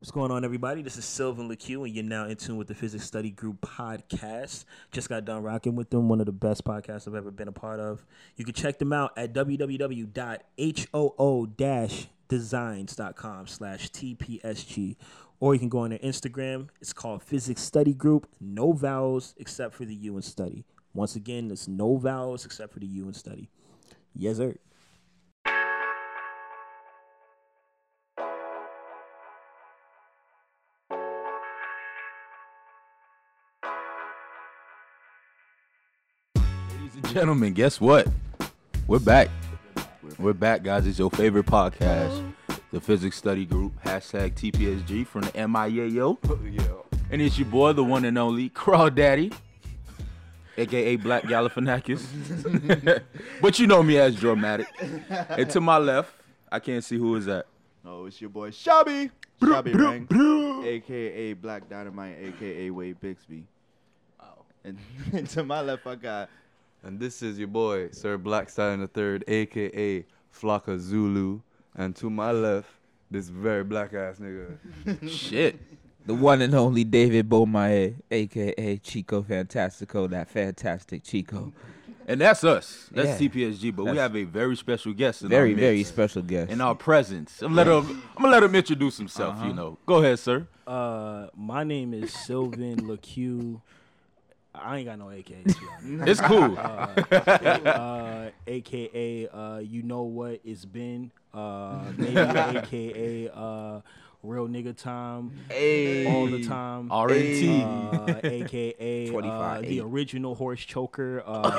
What's going on, everybody? This is Sylvan LaCue, and you're now in tune with the Physics Study Group podcast. Just got done rocking with them, one of the best podcasts I've ever been a part of. You can check them out at www.hoo-designs.com slash TPSG, or you can go on their Instagram. It's called Physics Study Group. No vowels except for the U in study. Once again, there's no vowels except for the U in study. Yes, sir. Gentlemen, guess what? We're back. We're back, guys. It's your favorite podcast, the Physics Study Group, hashtag TPSG from the MIAO. And it's your boy, the one and only Crawl Daddy, aka Black Galifianakis. but you know me as Dramatic. And to my left, I can't see who is that. Oh, it's your boy Shabby. Shabby Rank, aka Black Dynamite, aka Wade Bixby. Oh. And, and to my left, I got And this is your boy, Sir Black Stallion the Third, aka Flocka Zulu. And to my left, this very black ass nigga. Shit. The one and only David Bomaye, aka Chico Fantastico, that fantastic Chico. And that's us. That's Yeah. TPSG. But we have a very special guest in Very, our very midst. special guest. in our presence. I'm gonna let him. I'm gonna let him introduce himself. Uh-huh. You know. Go ahead, sir. Uh, my name is Sylvan LaCue. I ain't got no AKs. to be honest. It's cool. uh, uh, aka uh, you know what it's been, uh, maybe aka uh, real nigga time all the time. R.A.T.. Uh, aka uh, the original horse choker. Uh,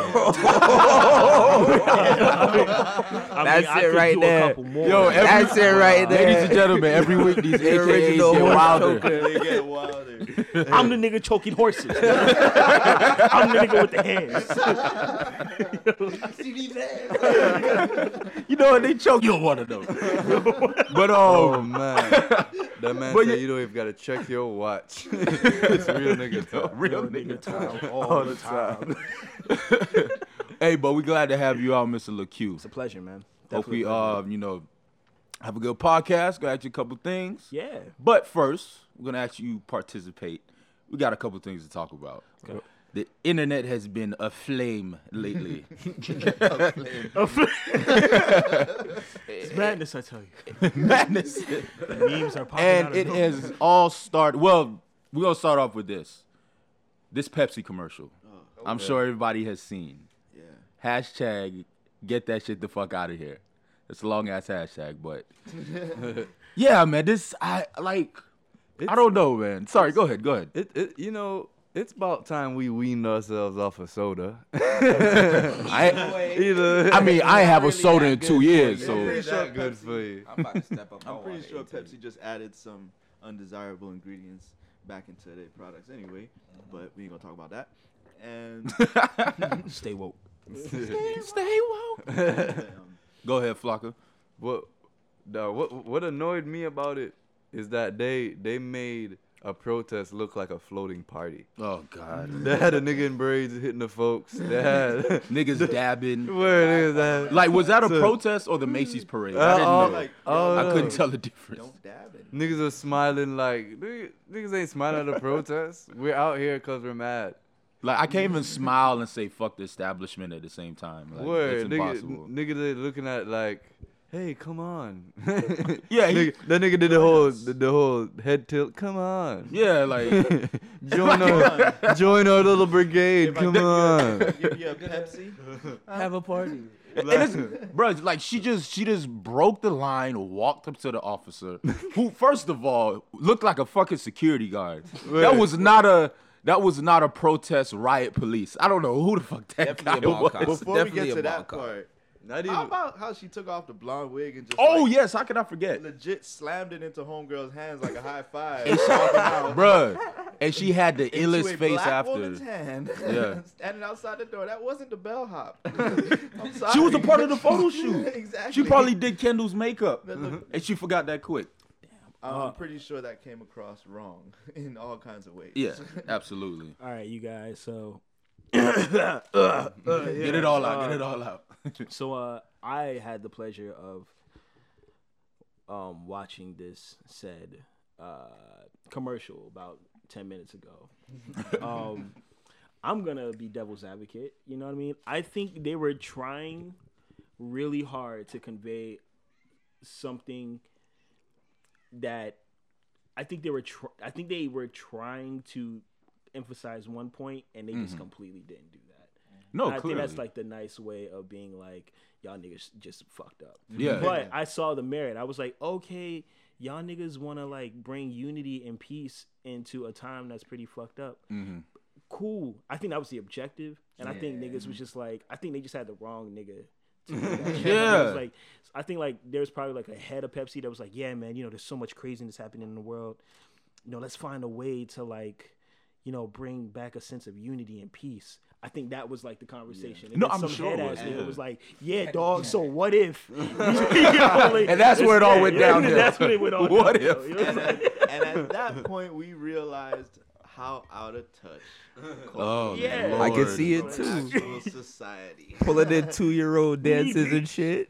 I That's I it right there. A couple more. Yo, every- That's it right there. Ladies and gentlemen, every week these The AKAs get wilder. choker. they get wilder. I'm the nigga choking horses. I'm the nigga with the hands. You know what? They choke. You don't want to know. but Oh um, man. That man But said yeah- you don't even gotta check your watch. it's real nigga talk. real Nigga nigga. time all the time. Hey, but we glad to have you out, Mr. LaCue. It's a pleasure, man. Hope we, Definitely a pleasure. uh, you know, have a good podcast. Gonna ask you a couple things. yeah. But first, we're gonna ask you participate. We got a couple things to talk about. Okay. The internet has been aflame lately. Aflame, It's madness, I tell you. Madness. The memes are popping out and of it nowhere. has all started. Well, we're gonna start off with this. This Pepsi commercial. Oh, I'm sure everybody has seen. Yeah. Hashtag get that shit the fuck out of here. It's a long ass hashtag, but yeah, man. This I like. I don't know, man. Sorry, go ahead. Go ahead. It, it, you know, it's about time we weaned ourselves off of soda. I, Either. I mean, I have a soda in two years, it's so pretty sure that good for you. I'm about to step up. I'm pretty sure Pepsi just added some undesirable ingredients back into their products anyway. But we ain't gonna talk about that. And Stay woke. stay woke. um, Go ahead, Flocka. What, no, what what annoyed me about it is that they they made a protest look like a floating party. Oh God, They had a nigga in braids hitting the folks. They had niggas dabbing. where niggas? Like, was that a So- protest or the Macy's parade? I Uh, didn't oh, know. like, oh, I no. couldn't tell the difference. don't dab it. Niggas are smiling like niggas, niggas ain't smiling at a protest. We're out here cause we're mad. Like, I can't even smile and say "fuck the establishment" at the same time. Like, Word, it's impossible. n- nigga, they looking at like, hey, come on. Yeah, he- nigga, that nigga did the whole the, the whole head tilt. Come on. yeah, like join our join our little brigade. Come on. Give you a Pepsi. Have a party. and it's, bro, like she just she just broke the line, walked up to the officer, who first of all looked like a fucking security guard. That was not a that was not a protest riot police. I don't know who the fuck that Definitely guy was. Before Definitely we get to that cop. part, Not how even. about how she took off the blonde wig and just Oh like, yes, how could I forget, legit slammed it into homegirl's hands like a high five. walking Bruh. And she had the into illest a face black after. woman's hand, Yeah. standing outside the door. That wasn't the bellhop. I'm sorry. She was a part of the photo shoot. exactly. She probably did Kendall's makeup, But look, and she forgot that quick. Damn. I'm uh-huh. pretty sure that came across wrong in all kinds of ways. Yeah, absolutely. All right, you guys. So, Get it all out. Get it all out. so uh, I had the pleasure of um watching this said uh, commercial about ten minutes ago. um, I'm gonna be devil's advocate. You know what I mean? I think they were trying really hard to convey something that I think they were. Tr- I think they were trying to emphasize one point, and they just completely didn't do that. No, I clearly. think that's like the nice way of being like, y'all niggas just fucked up. Yeah. But I saw the merit. I was like, okay, y'all niggas want to like bring unity and peace into a time that's pretty fucked up. Mhm. Cool. I think that was the objective, and I think niggas was just like, I think they just had the wrong nigga. to do that shit. Yeah. Like I think like there's probably like a head of Pepsi that was like, yeah, man, you know, there's so much craziness happening in the world. You know, let's find a way to like, you know, bring back a sense of unity and peace. I think that was like the conversation. No, I'm some sure it was, ass nigga yeah. was like, yeah, dog. So what if? You know, like, And that's where it all went yeah, downhill. That's when it went all What downhill, if? you know? and, at, and at that point, we realized how out of touch. Oh, Yeah. Lord. I can see it too. society. Pulling in two year old dances and shit.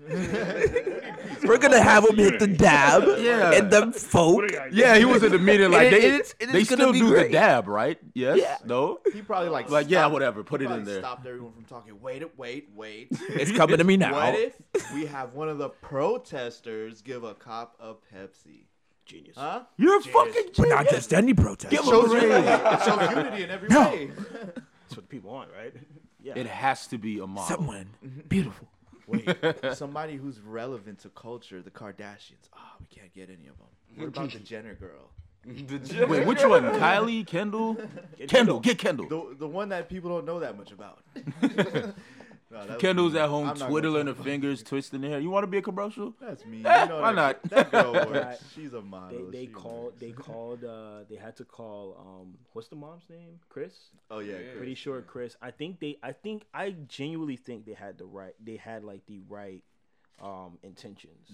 We're gonna have them hit the dab Yeah. and the folk. Yeah, he was in the meeting like And it- they, it's- it they still do great. the dab, right? Yes. Yeah. No. He probably like Like, yeah, stopped- whatever, he put it in there. Stopped everyone from talking. Wait, wait, wait. It's coming to me now. What if we have one of the protesters give a cop a Pepsi? Genius. Huh? You're a fucking But not just any protest. Give him Shows a unity. raise. It shows unity in every No. way. That's what the people want, right? Yeah. It has to be a model. Someone beautiful. Wait, somebody who's relevant to culture, the Kardashians. Ah, we can't get any of them. What about the Jenner girl? The Wait, which one? Kylie, Kendall, Kendall. Get Kendall. The the one that people don't know that much about. No, that Kendall's at home I'm not gonna twiddling her fingers, twisting her hair. You want to be a commercial? That's me. Eh, you know why that, not? That girl works. She's a model. they She called works. they called uh they had to call um what's the mom's name Kris Oh yeah, pretty sure Kris I think they I think I genuinely think they had the right they had like the right um intentions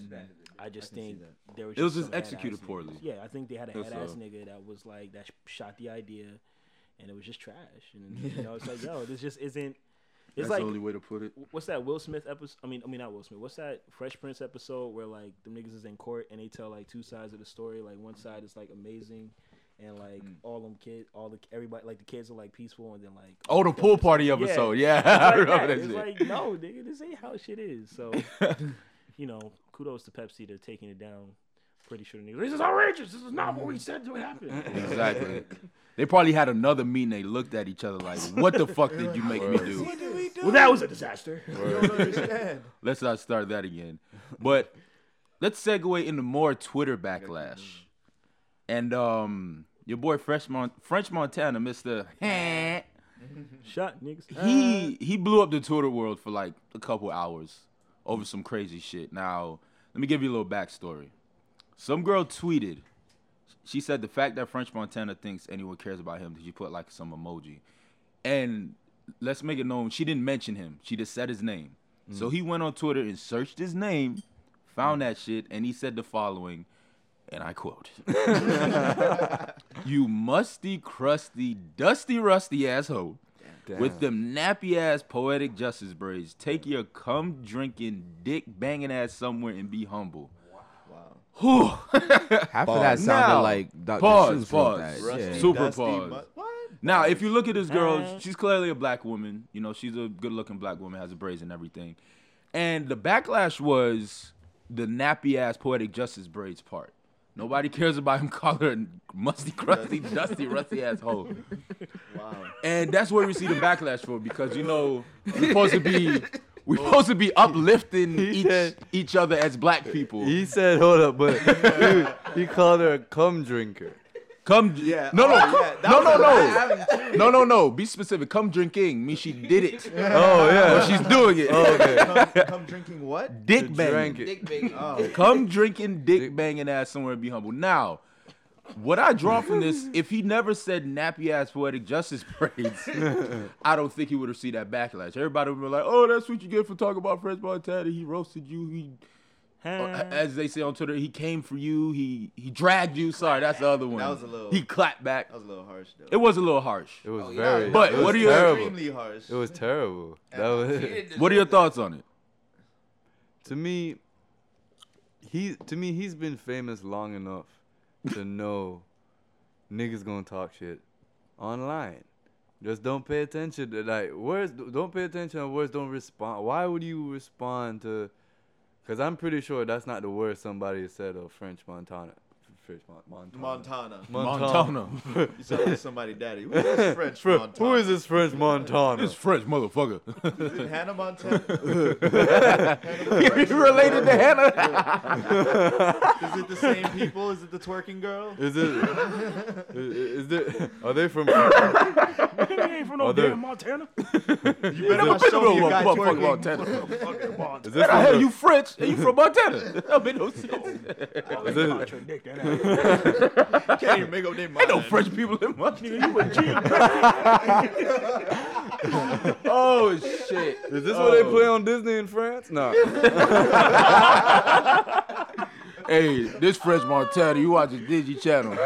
I just can see think that. there was It was just just some head-ass executed niggas. poorly. yeah I think they had a Guess head ass so. nigga that was like that shot the idea and it was just trash and you know it's like yo this just isn't it's That's like the only way to put it. what's that Will Smith episode? I mean, I mean not Will Smith. What's that Fresh Prince episode where like the niggas is in court and they tell like two sides of the story. Like one side is like amazing, and like mm. all them kids, all the everybody like the kids are like peaceful, and then like Oh, the pool party episode. Yeah, It's I remember that. It's shit. like no, nigga, this ain't how shit is. So you know, kudos to Pepsi to taking it down. Pretty sure the niggas, this is outrageous. This is not what we said would happen. Exactly. They probably had another meeting. They looked at each other like, "What the fuck did you make me do?" well, that was a disaster. You. Let's not start that again. But let's segue into more Twitter backlash. And um, your boy Fresh Mon- French Montana, Mister, Shot niggas. he he blew up the Twitter world for like a couple hours over some crazy shit. Now, let me give you a little backstory. Some girl tweeted. She said the fact that French Montana thinks anyone cares about him, Did she put like some emoji. And let's make it known, she didn't mention him. She just said his name. So mm-hmm. he went on Twitter and searched his name, found that shit, and he said the following, and I quote You musty, crusty, dusty, rusty asshole. With them nappy ass poetic justice braids, take your cum drinking, dick banging ass somewhere and be humble. Wow. Whew. Half of that sounded Now, like Dr. pause, Seuss pause. that. Yeah. Super dusty, pause. mu- Now, if you look at this girl, Uh. she's clearly a black woman. You know, she's a good looking black woman, has a braids and everything. And the backlash was the nappy ass poetic justice braids part. Nobody cares about him calling her musty, crusty, dusty, rusty asshole. Wow. And that's where we see the backlash for because you know we're supposed to be we're oh. supposed to be uplifting He each said- each other as black people. He said, "Hold up," but he, he called her a cum drinker. Come, Yeah. no, no, oh, come- yeah, no, no, no, I haven't too. no, no, no. Be specific. Come drinking means she did it. Oh yeah, Or she's doing it. Oh, okay. Come, come drinking what? Dick Drank banging. Oh. Come drinking, dick banging ass somewhere and be humble. Now, what I draw from this, if he never said nappy ass poetic justice braids, I don't think he would have seen that backlash. Everybody would be like, "Oh, that's what you get for talking about French Montana. He roasted you. He, uh, as they say on Twitter, he came for you. He he dragged you. Sorry, that's the other one. That was a little- He clapped back. That was a little harsh though. It was a little harsh. It was Oh, very. yeah, But it was what do you- terrible? Extremely harsh. It was terrible. That was What are your thoughts on it? to me. He to me he's been famous long enough to know niggas gonna talk shit online. Just don't pay attention to like words. Don't pay attention to words. Don't respond. Why would you respond to? Cause I'm pretty sure that's not the word somebody said of French Montana. French Mon- Montana. Montana. Montana. You sound like somebody daddy. Who is this French Fr- Montana? Who is this French Montana? This French motherfucker. Is it Hannah Montana? you related to Hannah? is it the same people? Is it the twerking girl? Is it? is, is it? Are they from? He ain't from no Are damn Montana. You better not show to me a no guy twerking. Montana. Is this How the from the- you French and you from Montana? That made no sense. Is this, Contradict that. Can't even make up their mind. Ain't no French people in Montana. You a G. Oh shit. is this what they oh. play on Disney in France? No. Hey, this French Montana, you watch the Digi channel.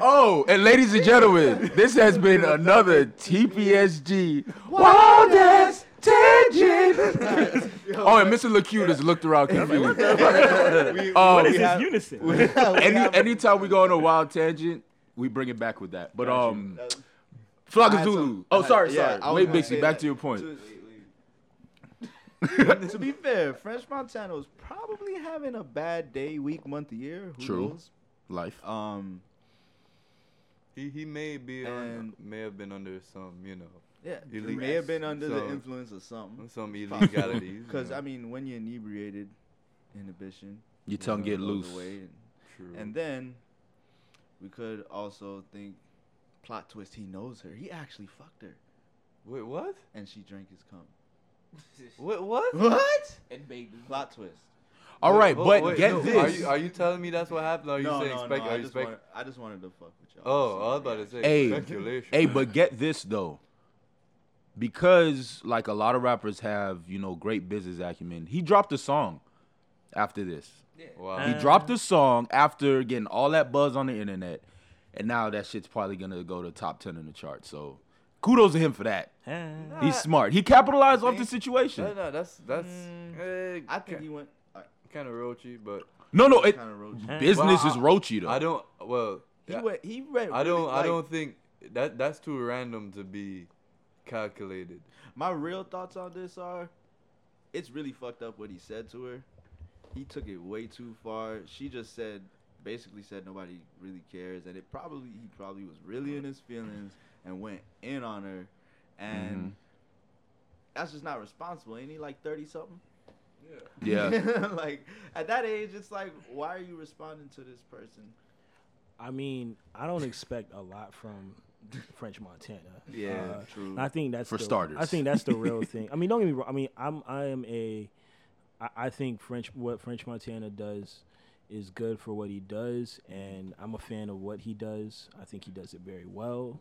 oh, and ladies and gentlemen, this has been another TPSG Wildest Tangent. oh, and Mr. LaCue has looked around confused. We, Um, What is we this have- unison? we have- Any, anytime we go on a wild tangent, we bring it back with that. But um, Flocka Zulu. some- Oh, sorry, yeah, sorry. I was Wait, gonna Bixby, back that. to your point. To, to be fair, French Montana was probably having a bad day, week, month, year. Who True. knows? Life. Um, He he may be on, may have been under some you know yeah, he may have been under the influence of something. some illegalities. Because you. I mean, when you're inebriated, inhibition, Your tongue know, get goes loose. away and, True. and then we could also think plot twist. He knows her. He actually fucked her, wait, what? and she drank his cum. What? What? What? And baby. Plot twist. All Wait, right, oh, but wait, get no, this. Are you, are you telling me that's what happened? Or are you no, saying no, spec? no. are I you just, spec? wanted, I just wanted to fuck with y'all. Oh, I was about to say Hey, speculation. hey, but get this though. Because like a lot of rappers have, you know, great business acumen. He dropped a song after this. wow. He dropped a song after getting all that buzz on the internet, and now that shit's probably gonna go to top ten in the chart. So, kudos to him for that. He's smart. He capitalized off the situation. No, no, that's that's. Mm, eh, I think he went. I, kind of roachy, but No, no, it, kind of business Well, is I- roachy though. I don't. Well, He yeah, went. He read. I don't. really, I like, don't think that that's too random to be calculated. My real thoughts on this are, it's really fucked up what he said to her. He took it way too far. She just said, basically said nobody really cares, and it probably he probably was really in his feelings and went in on her, and Mhm. that's just not responsible. Ain't he like thirty something? Yeah. Yeah. like at that age, it's like, why are you responding to this person? I mean, I don't expect a lot from French Montana. Yeah, Uh, true. I think that's For the- starters. I think that's the real thing. I mean, don't get me wrong. I mean, I'm I am a I, I think French what French Montana does is good for what he does, and I'm a fan of what he does. I think he does it very well,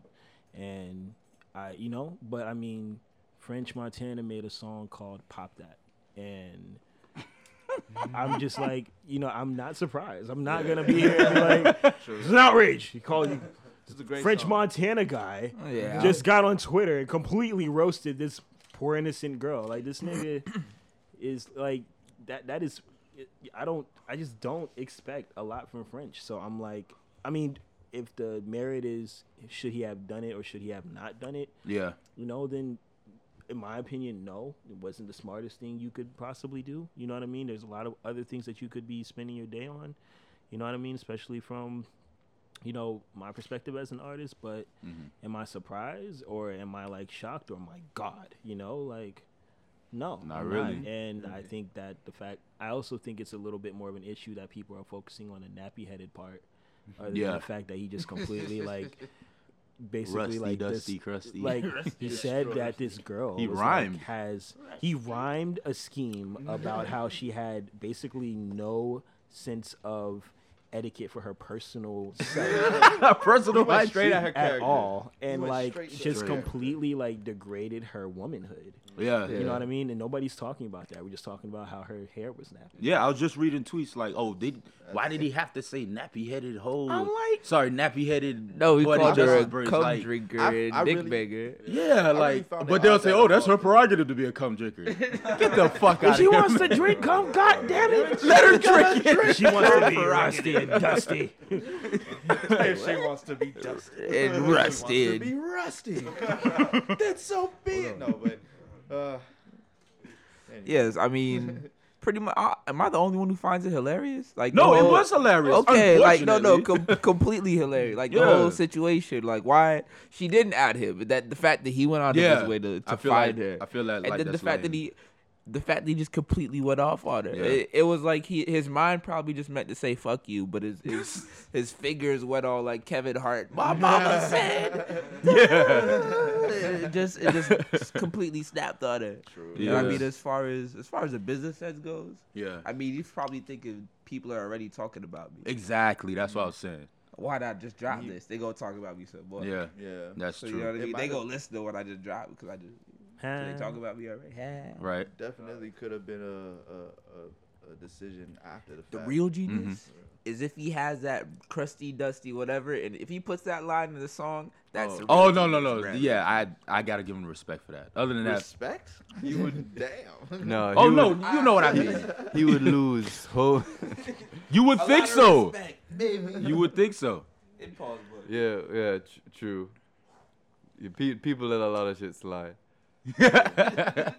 and I you know, but I mean, French Montana made a song called "Pop That," and. I'm just like, you know, I'm not surprised. I'm not gonna be here like, it's an outrage. He called you This is a great French song. Montana guy oh, Yeah. just got on Twitter and completely roasted this poor innocent girl. Like this nigga is like that. That is, I don't. I just don't expect a lot from French. So I'm like, I mean, if the merit is, should he have done it or should he have not done it? yeah. You know, then. In my opinion, no, it wasn't the smartest thing you could possibly do. You know what I mean? There's a lot of other things that you could be spending your day on. You know what I mean? Especially from, you know, my perspective as an artist. But Mhm. am I surprised or am I like shocked or my God, you know, like no, Not I'm really. And I think that the fact I also think it's a little bit more of an issue that people are focusing on the nappy headed part, other than Yeah. the fact that he just completely like basically Rusty, like dusty, this, crusty. like he said that this girl He rhymed. like, has he rhymed a scheme about how she had basically no sense of etiquette for her personal Personal straight at her at character. all, and like just completely like degraded her womanhood. Yeah. You know what I mean? And nobody's talking about that. We're just talking about how her hair was nappy. Yeah, I was just reading tweets like, "Oh, did why did he have to say nappy headed hoe?" I'm like- sorry, nappy headed. No, he called her a braids. cum Like, drinker I- and I dick really- beggar. yeah, really like, found but they'll say, "Oh, that's her prerogative to be a cum drinker." Get the fuck out If she of here. She wants to drink, come. God damn it! Let her drink it. She wants to be rusty and dusty. if she wants to be dusty. And to be rusty. That's so big. No, but uh, anyway. Yes, I mean, pretty much. Uh, am I the only one who finds it hilarious? Like No, the it was hilarious. Okay, like no, no, com- completely hilarious. Like the whole situation, like why she didn't add him, that the fact that he went out of Yeah, his way to, to find like- her, I feel that, and like, then the that's fact that he, the fact that he just completely went off on her. Yeah. It, it was like he his mind probably just meant to say fuck you, but his his, his fingers went all like Kevin Hart. My mama said, Yeah. it just it just completely snapped on her. True. And I mean, as far as as far as the business sense goes, yeah, I mean, he's probably thinking people are already talking about me. exactly. That's what I was saying. Why not just drop You- this? They gonna talk about me some more. Yeah, Yeah. that's So true. you know what I mean? They have- gonna listen to what I just dropped because I just they talk about me already. Ha. Right. Definitely could have been a, a, a, a decision after the fact. The real genius mm-hmm. is if he has that crusty, dusty, whatever, and if he puts that line in the song, that's. the Oh real oh, no no no Brandon. yeah I I gotta give him respect for that. Other than that, respect. You would damn. No. oh he no, you know what I mean. he would lose whole. You would A think lot of so. respect. You would think so. Impossible. yeah, yeah, tr- true. Pe- people let a lot of shit slide. but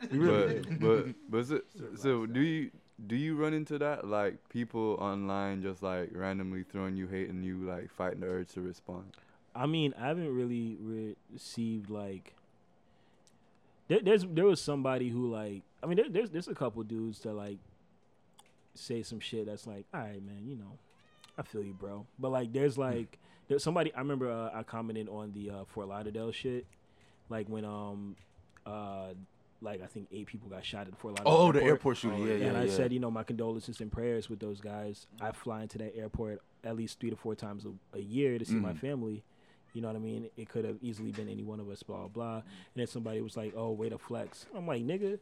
but but so, so do you do you run into that like people online just like randomly throwing you hate and you like fighting the urge to respond? I mean, I haven't really re- received like. There, there's there was somebody who like I mean there, there's there's a couple dudes that like say some shit that's like all right man you know I feel you bro but like there's like there's somebody I remember uh, I commented on the uh, Fort Lauderdale shit like when um uh like I think eight people got shot at Fort Lauderdale Oh, the airport shooting. Yeah, yeah, and I yeah. said, you know, my condolences and prayers with those guys. I fly into that airport at least three to four times a, a year to see my Mhm. family. You know what I mean? It could have easily been any one of us, blah, blah. And then somebody was like, oh, way to flex. I'm like, nigga,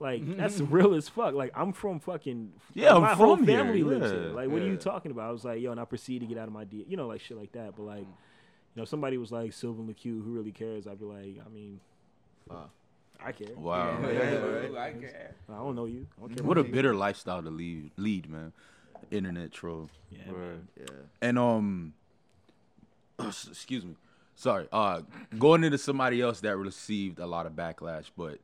like, that's real as fuck. Like, I'm from fucking, Yeah, I'm my whole from here, family lives yeah, here. Like, what are you talking about? I was like, yo, and I proceed to get out of my D, you know, like shit like that. But like, you know, somebody was like, Sylvan LaCue, who really cares? I'd be like, I mean, Wow. I care. Wow. Yeah, Yeah, yeah. I care. I don't know you. I don't care What a bitter lifestyle to lead, lead man. Internet troll. Yeah, man. Yeah. And um, excuse me. Sorry. Uh, going into somebody else that received a lot of backlash, but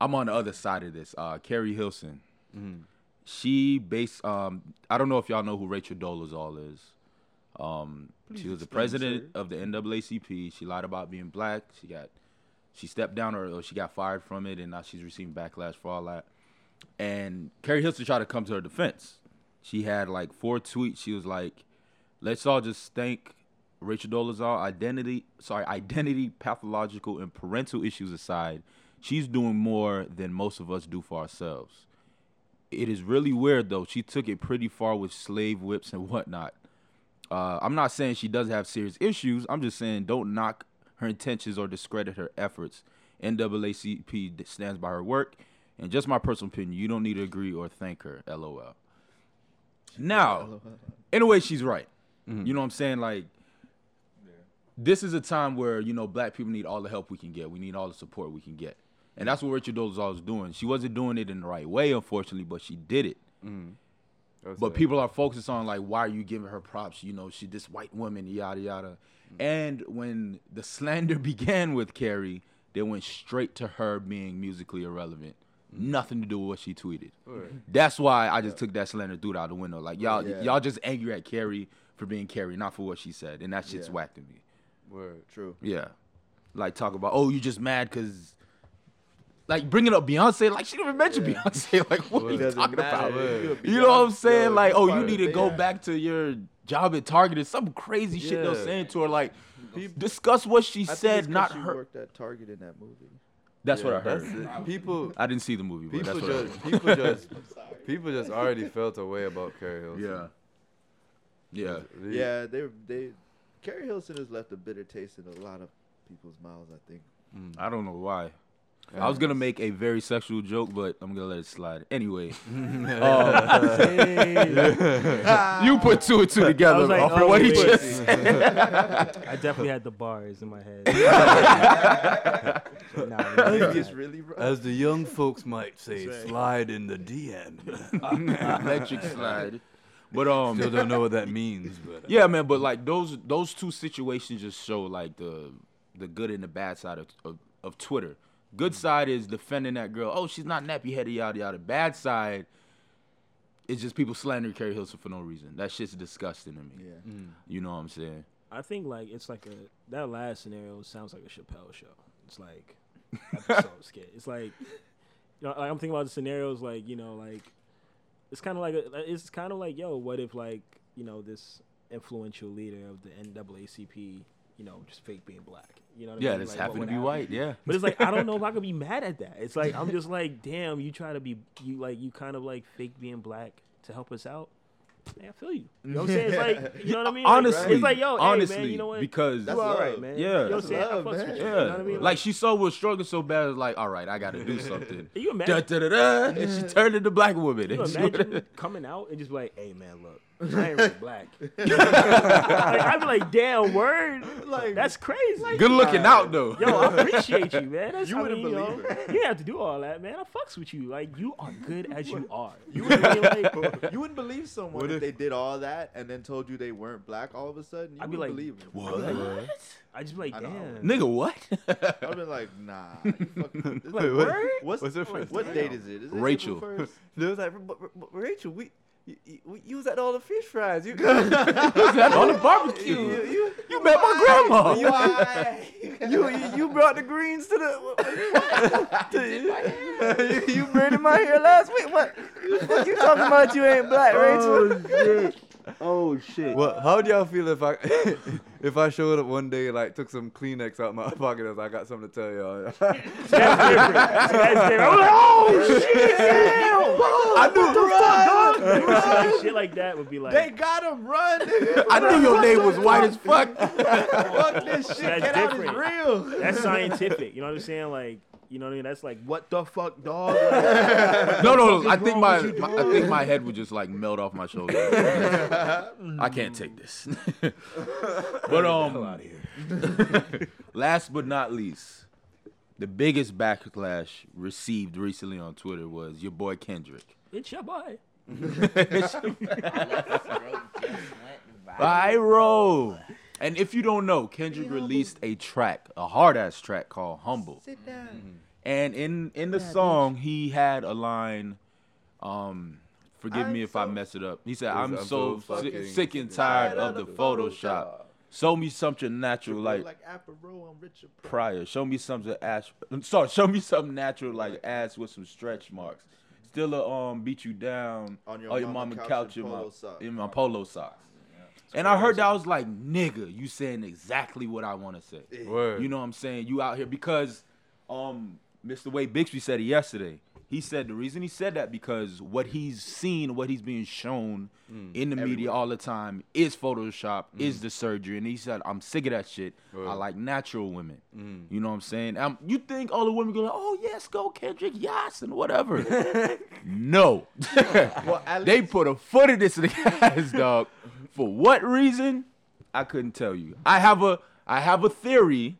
I'm on the other side of this. Uh, Keri Hilson. Mhm. She based. Um, I don't know if y'all know who Rachel Dolezal is. Um, she was the president sir. of the NAACP. She lied about being black. She got, she stepped down or, or she got fired from it, and now she's receiving backlash for all that. And Keri Hilson tried to come to her defense. She had like four tweets. She was like, "Let's all just thank Rachel Dolezal. Identity, sorry, identity, pathological, and parental issues aside, she's doing more than most of us do for ourselves. It is really weird though. She took it pretty far with slave whips and whatnot. Uh, I'm not saying she doesn't have serious issues. I'm just saying don't knock her intentions or discredit her efforts. NAACP stands by her work, and just my personal opinion, you don't need to agree or thank her. LOL. Now, in a way, she's right. Mm-hmm. You know what I'm saying? Like, this is a time where you know black people need all the help we can get. We need all the support we can get, and that's what Rachel Dolezal was doing. She wasn't doing it in the right way, unfortunately, but she did it. That's But people are focused on like, why are you giving her props? You know, she this white woman, yada yada. Mm. And when the slander began with Keri, they went straight to her being musically irrelevant. Mm. Nothing to do with what she tweeted. That's why I just took that slander dude out the window. Like y'all, Yeah. y'all just angry at Keri for being Keri, not for what she said, and that shit's Yeah. whack to me. Word. True. Yeah, like talk about oh you just mad because. Like bringing up Beyonce, like she didn't even mention Yeah. Beyonce. Like what are you talking matter. about? Word. You know what I'm saying? yo, Like, oh, you need to go the- back to your job at Target. It's some crazy shit they're saying to her. Like, Peop- discuss what she I think said, it's 'cause not she her. worked at Target in that movie. That's what I heard. People, I didn't see the movie, but people that's what I just, heard. people just, people just already felt a way about Keri Hilson. Yeah. Yeah. Yeah, they they. Keri Hilson has left a bitter taste in a lot of people's mouths. I think. Mm. I don't know why. I was gonna make a very sexual joke, but I'm gonna let it slide. Anyway, um, you put two and two together like, off of oh, what he wait. just said. I definitely had the bars in my head. nah, I nah, think nah. it's really rough. As the young folks might say, right. slide in the DM. Electric slide. But um, Still don't know what that means, but yeah, man. But like those those two situations just show like the the good and the bad side of of, of Twitter. Good side is defending that girl. Oh, she's not nappy headed, yada yada. Bad side is just people slandering Keri Hilson for no reason. That shit's disgusting to me. Yeah. Mm. You know what I'm saying? I think like it's like a that last scenario sounds like a Chappelle show. It's like episode skit. It's like you know, like I'm thinking about the scenarios like you know like it's kind of like a, it's kind of like yo, what if like you know this influential leader of the NAACP, you know, just fake being black. You know what I Yeah, just this Like, happened what to be would white. Yeah. But it's like I don't know if I could be mad at that. It's like I'm just like, damn, you try to be you like you kind of like fake being black to help us out. Hey, I feel you. You know what I'm saying? It's like you know what I mean? Like, honestly, it's like yo, hey, honestly, man, you know what? because That's you all right, man. Yeah. you know what I'm That's saying? I love, fucks with man. you. yeah, You know what I mean? like she saw was struggling so bad, it's like, all right, I got to do something. Can you da, imagine? da, da, da, and she turned into black woman. Can you And she- imagine coming out and just like, hey man, look, I ain't really black. like, I'd be like, damn, word. Like, That's crazy. Good looking out though. Yo, I appreciate you, man. That's, You I wouldn't mean, you know, believe it. You didn't have to do all that, man. I fucks with you. Like, you are good as you are. You know what I mean? Like, You wouldn't believe someone What if, if- they did all that and then told you they weren't black all of a sudden. You I'd be wouldn't like, believe them. What? I just be like, I know. damn. Nigga, what? I'd be like, nah. You fucking, this- Like, what? word? what's What's her Like, first what date is it? Is it Rachel. April 1st? They was like, "But- but- but Rachel, we, you, you, you was at all the fish fries. You, on the barbecue. you, you, You met my grandma. you, you, you, you brought the greens to the. to, you, you braided my hair last week. What? What you talking about? You ain't black, oh, Rachel. Oh shit. Oh shit. Well, how would y'all feel if I if I showed up one day like took some Kleenex out my pocket and I got something to tell y'all? That's different. That's different. I'm like, oh, shit. Damn. I knew Like, shit like that would be like, They got him, run. I knew your name was white as fuck. Fuck this shit. That's Get out, different. real. that's scientific. You know what I'm saying? Like, you know what I mean? That's like, What the fuck, dog? No, no, no. I think my, my I think my head would just like melt off my shoulder. I can't take this. but um, last but not least, the biggest backlash received recently on Twitter was your boy Kendrick. it's your boy. Viral. And if you don't know, Kendrick released a track, a hard ass track called Humble. Sit down. And in in the song, he had a line. Um, forgive me I'm if I mess it up. He said, I'm "I'm, so so, si- sick and tired of the Photoshop. Show me something natural like like Afro, I'm Richard Pryor. prior. Show me something ass. Sorry, show me something natural like ass with some stretch marks. Still a um beat you down On your on your mama mama couch couch in in my polo socks. in my polo socks. And I heard that I was like, nigga, you saying exactly what I want to say. Word. You know what I'm saying? You out here because um Mr. Wade Bixby said it yesterday. He said the reason he said that because what he's seen, what he's being shown in the media all the time is Photoshop, is the surgery. And he said, I'm sick of that shit. I like natural women. Mm. You know what I'm saying? Um, you think all the women go oh yes, go Kendrick, yes, and whatever. no. Well, they put a foot in this nigga's dog. For what reason? I couldn't tell you. I have a I have a theory.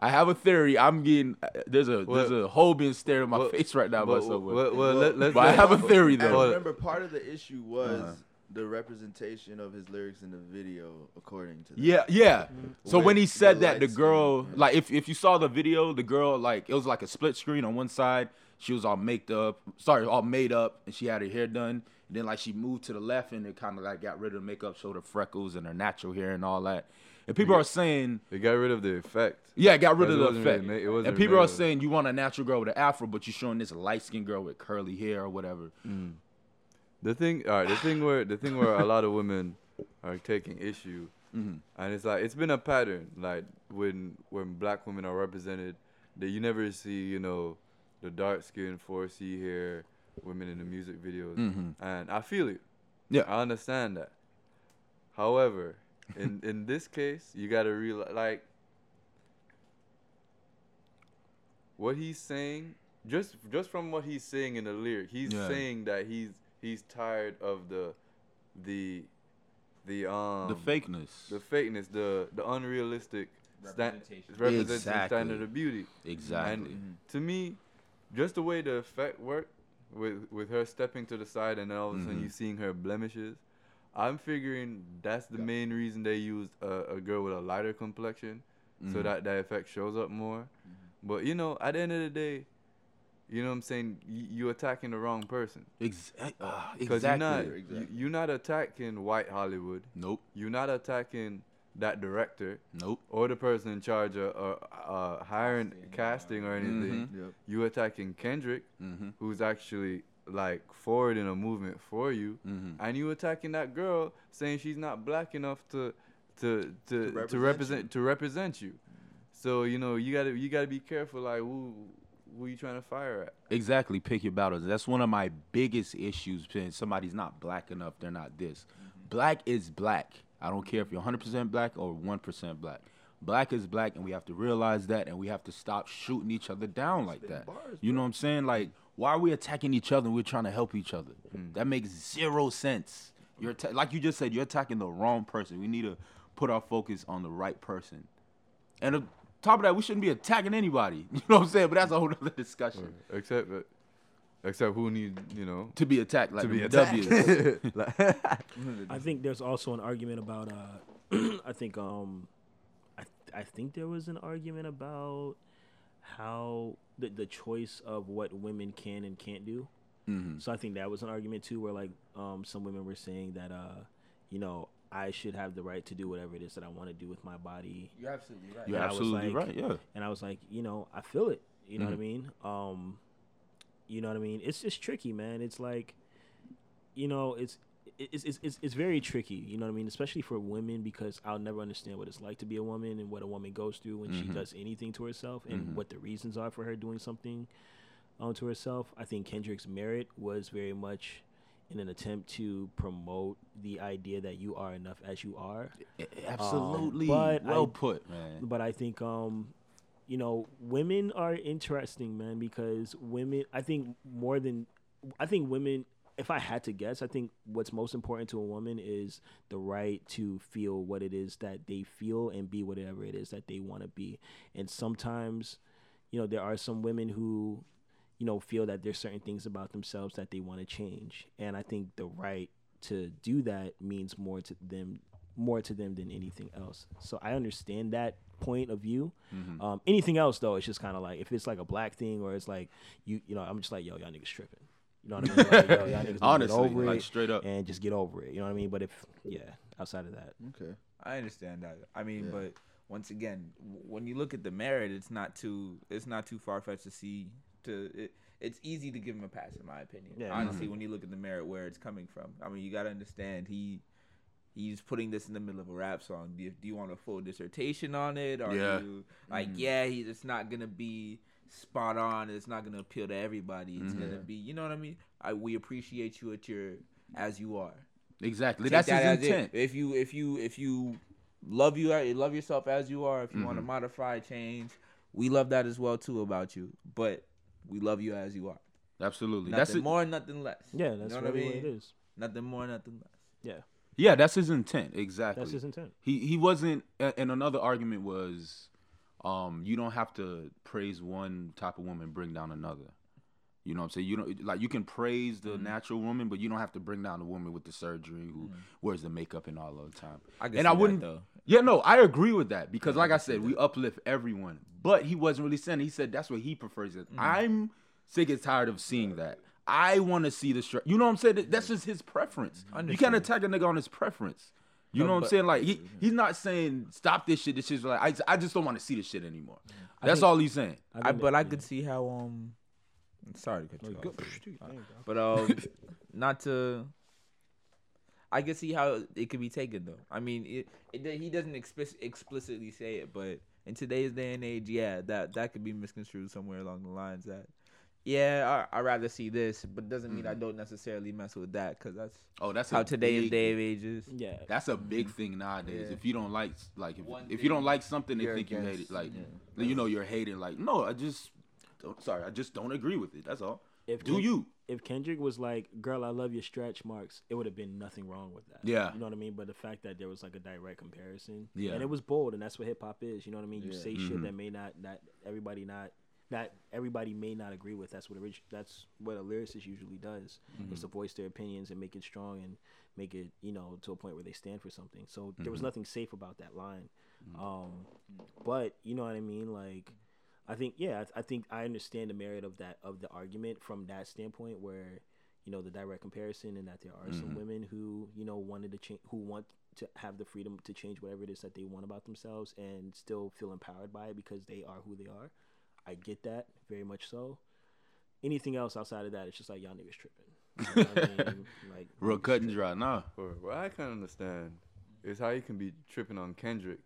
I have a theory. I'm getting uh, there's a there's a hole being stared in my well- face right now by someone. well, well, let, let's. but I have a theory though. Hold it. remember, part of the issue was Uh-huh. the representation of his lyrics in the video, according to them. Yeah, yeah. So when he said the that, the girl, skin, yeah. like, if if you saw the video, the girl, like, it was like a split screen on one side. She was all made up, sorry, all made up, and she had her hair done. And then, like, she moved to the left, and it kind of like got rid of the makeup, showed her freckles and her natural hair and all that. And people are saying, They got rid of the effect. yeah, it got rid of the wasn't really effect. it wasn't and people are saying you want a natural girl with an afro, but you're showing this light skinned girl with curly hair or whatever. The thing, all right, the thing where the thing where a lot of women are taking issue, Mhm. and it's like it's been a pattern. Like when when black women are represented, that you never see, you know, the dark skinned 4C hair women in the music videos, Mhm. and I feel it. Yeah. I understand that. However, in in this case, you gotta realize like what he's saying. Just just from what he's saying in the lyric, he's Yeah. saying that he's he's tired of the the the um the fakeness. the fakeness, the the unrealistic sta- Representation. representation Exactly. standard of beauty. exactly. And to me, just the way the effect worked with with her stepping to the side and then all of a sudden Mhm. you seeing her blemishes, I'm figuring that's the main reason they used a, a girl with a lighter complexion, so Mhm. that that effect shows up more. But you know, at the end of the day, you know what I'm saying, you, you attacking the wrong person. Ex- uh, Because exactly. you're not Exactly. you, you're not attacking white Hollywood. Nope. You're not attacking that director Nope. or the person in charge of uh, uh, hiring, Casting, casting, or anything. Mhm. Yep. You attacking Kendrick, Mm-hmm. who's actually like forwarding a movement for you, Mm-hmm. and you attacking that girl, saying she's not black enough to to to, to represent represent to represent you. So you know you gotta you gotta be careful, like who who you trying to fire at. Exactly. Pick your battles. That's one of my biggest issues. Saying somebody's not black enough, they're not this. Black is black. I don't care if you're 100% black or 1% black. Black is black, and we have to realize that, and we have to stop shooting each other down like that. bars, you know what I'm saying? Like, why are we attacking each other? and We're trying to help each other. That makes zero sense. You're atta- like you just said. You're attacking the wrong person. We need to put our focus on the right person. And on top of that, we shouldn't be attacking anybody. You know what I'm saying? But that's a whole other discussion. Except that, except who need you know To be attacked like to be attacked. I think there's also an argument about. Uh, I think um, I I think there was an argument about how the the choice of what women can and can't do. Mhm. So I think that was an argument too, where like um, some women were saying that uh, you know, I should have the right to do whatever it is that I want to do with my body. You're absolutely right. You're And I was absolutely like- right. Yeah. And I was like, you know, I feel it. You know what I Mhm. mean? Um, you know what I mean? It's just tricky, man. It's like, you know, it's it's, it's it's it's very tricky. You know what I mean? Especially for women because I'll never understand what it's like to be a woman and what a woman goes through when she Mhm. does anything to herself and Mhm. what the reasons are for her doing something um, to herself. I think Kendrick's merit was very much in an attempt to promote the idea that you are enough as you are. Absolutely. but well I- put, man. But I think um you know, women are interesting, man, because women I think more than I think women if I had to guess, I think what's most important to a woman is the right to feel what it is that they feel and be whatever it is that they want to be. And sometimes, you know, there are some women who, you know, feel that there's certain things about themselves that they want to change. And I think the right to do that means more to them more to them than anything else. So I understand that point of view. Mhm. Um, anything else though, it's just kind of like if it's like a black thing or it's like you you know I'm just like yo y'all niggas tripping. You know what I mean? Like, yo, y'all niggas Honestly, get over like it straight up. and just get over it. You know what I mean? But if yeah, outside of that, Okay. I understand that. I mean, Yeah. but once again, w- when you look at the merit, it's not too it's not too far fetched to see to it, it's easy to give him a pass in my opinion. Yeah. Honestly, mm-hmm. when you look at the merit where it's coming from, I mean, you got to understand he he's putting this in the middle of a rap song. Do you, do you want a full dissertation on it, or Yeah. you like mm. yeah, he, it's not gonna be spot on. It's not gonna appeal to everybody. It's Mhm. gonna be, you know what I mean? I we appreciate you at your as you are. Exactly. Take That's that his as it. intent. If you if you if you love you love yourself as you are, if you want to modify, change, we love that as well too about you. But we love you as you are. Absolutely. Nothing That's it. more, nothing less. yeah, You that's know what I really what mean? it is. Nothing more, nothing less. Yeah, Yeah, that's his intent. Exactly. that's his intent. He he wasn't. And another argument was, um, you don't have to praise one type of woman, bring down another. You know what I'm saying? You don't like you can praise the natural woman, but you don't have to bring down the woman with the surgery who wears the makeup and all the time. I and I wouldn't. though. Yeah, no, I agree with that because, Yeah, like I said, we uplift everyone. But he wasn't really saying. He said that's what he prefers. It. I'm sick and tired of seeing that. I want to see the str You know what I'm saying? That's just his preference. You can't attack a nigga on his preference. You know what I'm saying? Like he he's not saying stop this shit. This shit's like I, I just don't want to see this shit anymore. I That's think- all he's saying. I, think but that- I yeah. could see how um sorry to cut you off. There. But um not to I could see how it could be taken though. I mean, it, it he doesn't explic- explicitly say it, but in today's day and age, yeah, that that could be misconstrued somewhere along the lines that yeah, I I rather see this, but doesn't mean I don't necessarily mess with that because that's Oh, that's how a today's big- day of ages. Yeah. That's a big thing nowadays. Yeah. If you don't like, like, if, One if you don't like something, they you're think you hate it. Like, yeah. you know, you're hating. Like, no, I just, don't, sorry, I just don't agree with it. That's all. If Do Ken- you? If Kendrick was like, "Girl, I love your stretch marks," it would have been nothing wrong with that. Yeah. You know what I mean? But the fact that there was like a direct comparison, Yeah. and it was bold, and that's what hip hop is. You know what I mean? You Yeah. say Mhm. shit that may not that everybody not that everybody may not agree with. That's what a that's what a lyricist usually does. Mm-hmm. Is to voice their opinions and make it strong and make it you know to a point where they stand for something. So there was Mhm. nothing safe about that line. Mm-hmm. Um, but you know what I mean? Like, I think yeah, I, I think I understand the merit of that of the argument from that standpoint, where you know the direct comparison, and that there are some Mhm. women who you know wanted to change, who want to have the freedom to change whatever it is that they want about themselves, and still feel empowered by it because they are who they are. I get that very much so. Anything else outside of that, it's just like y'all niggas tripping. You know what I mean? Like Real cut and dry. Nah. Or what I can understand is how you can be tripping on Kendrick,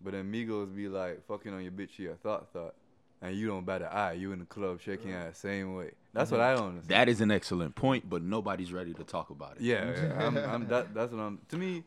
but then Migos be like fucking on your bitch, she a thought thought, and you don't bat an eye. You in the club shaking ass same way. That's what I don't understand. That is an excellent point, but nobody's ready to talk about it. yeah, yeah, I'm, I'm that, that's what I'm. To me,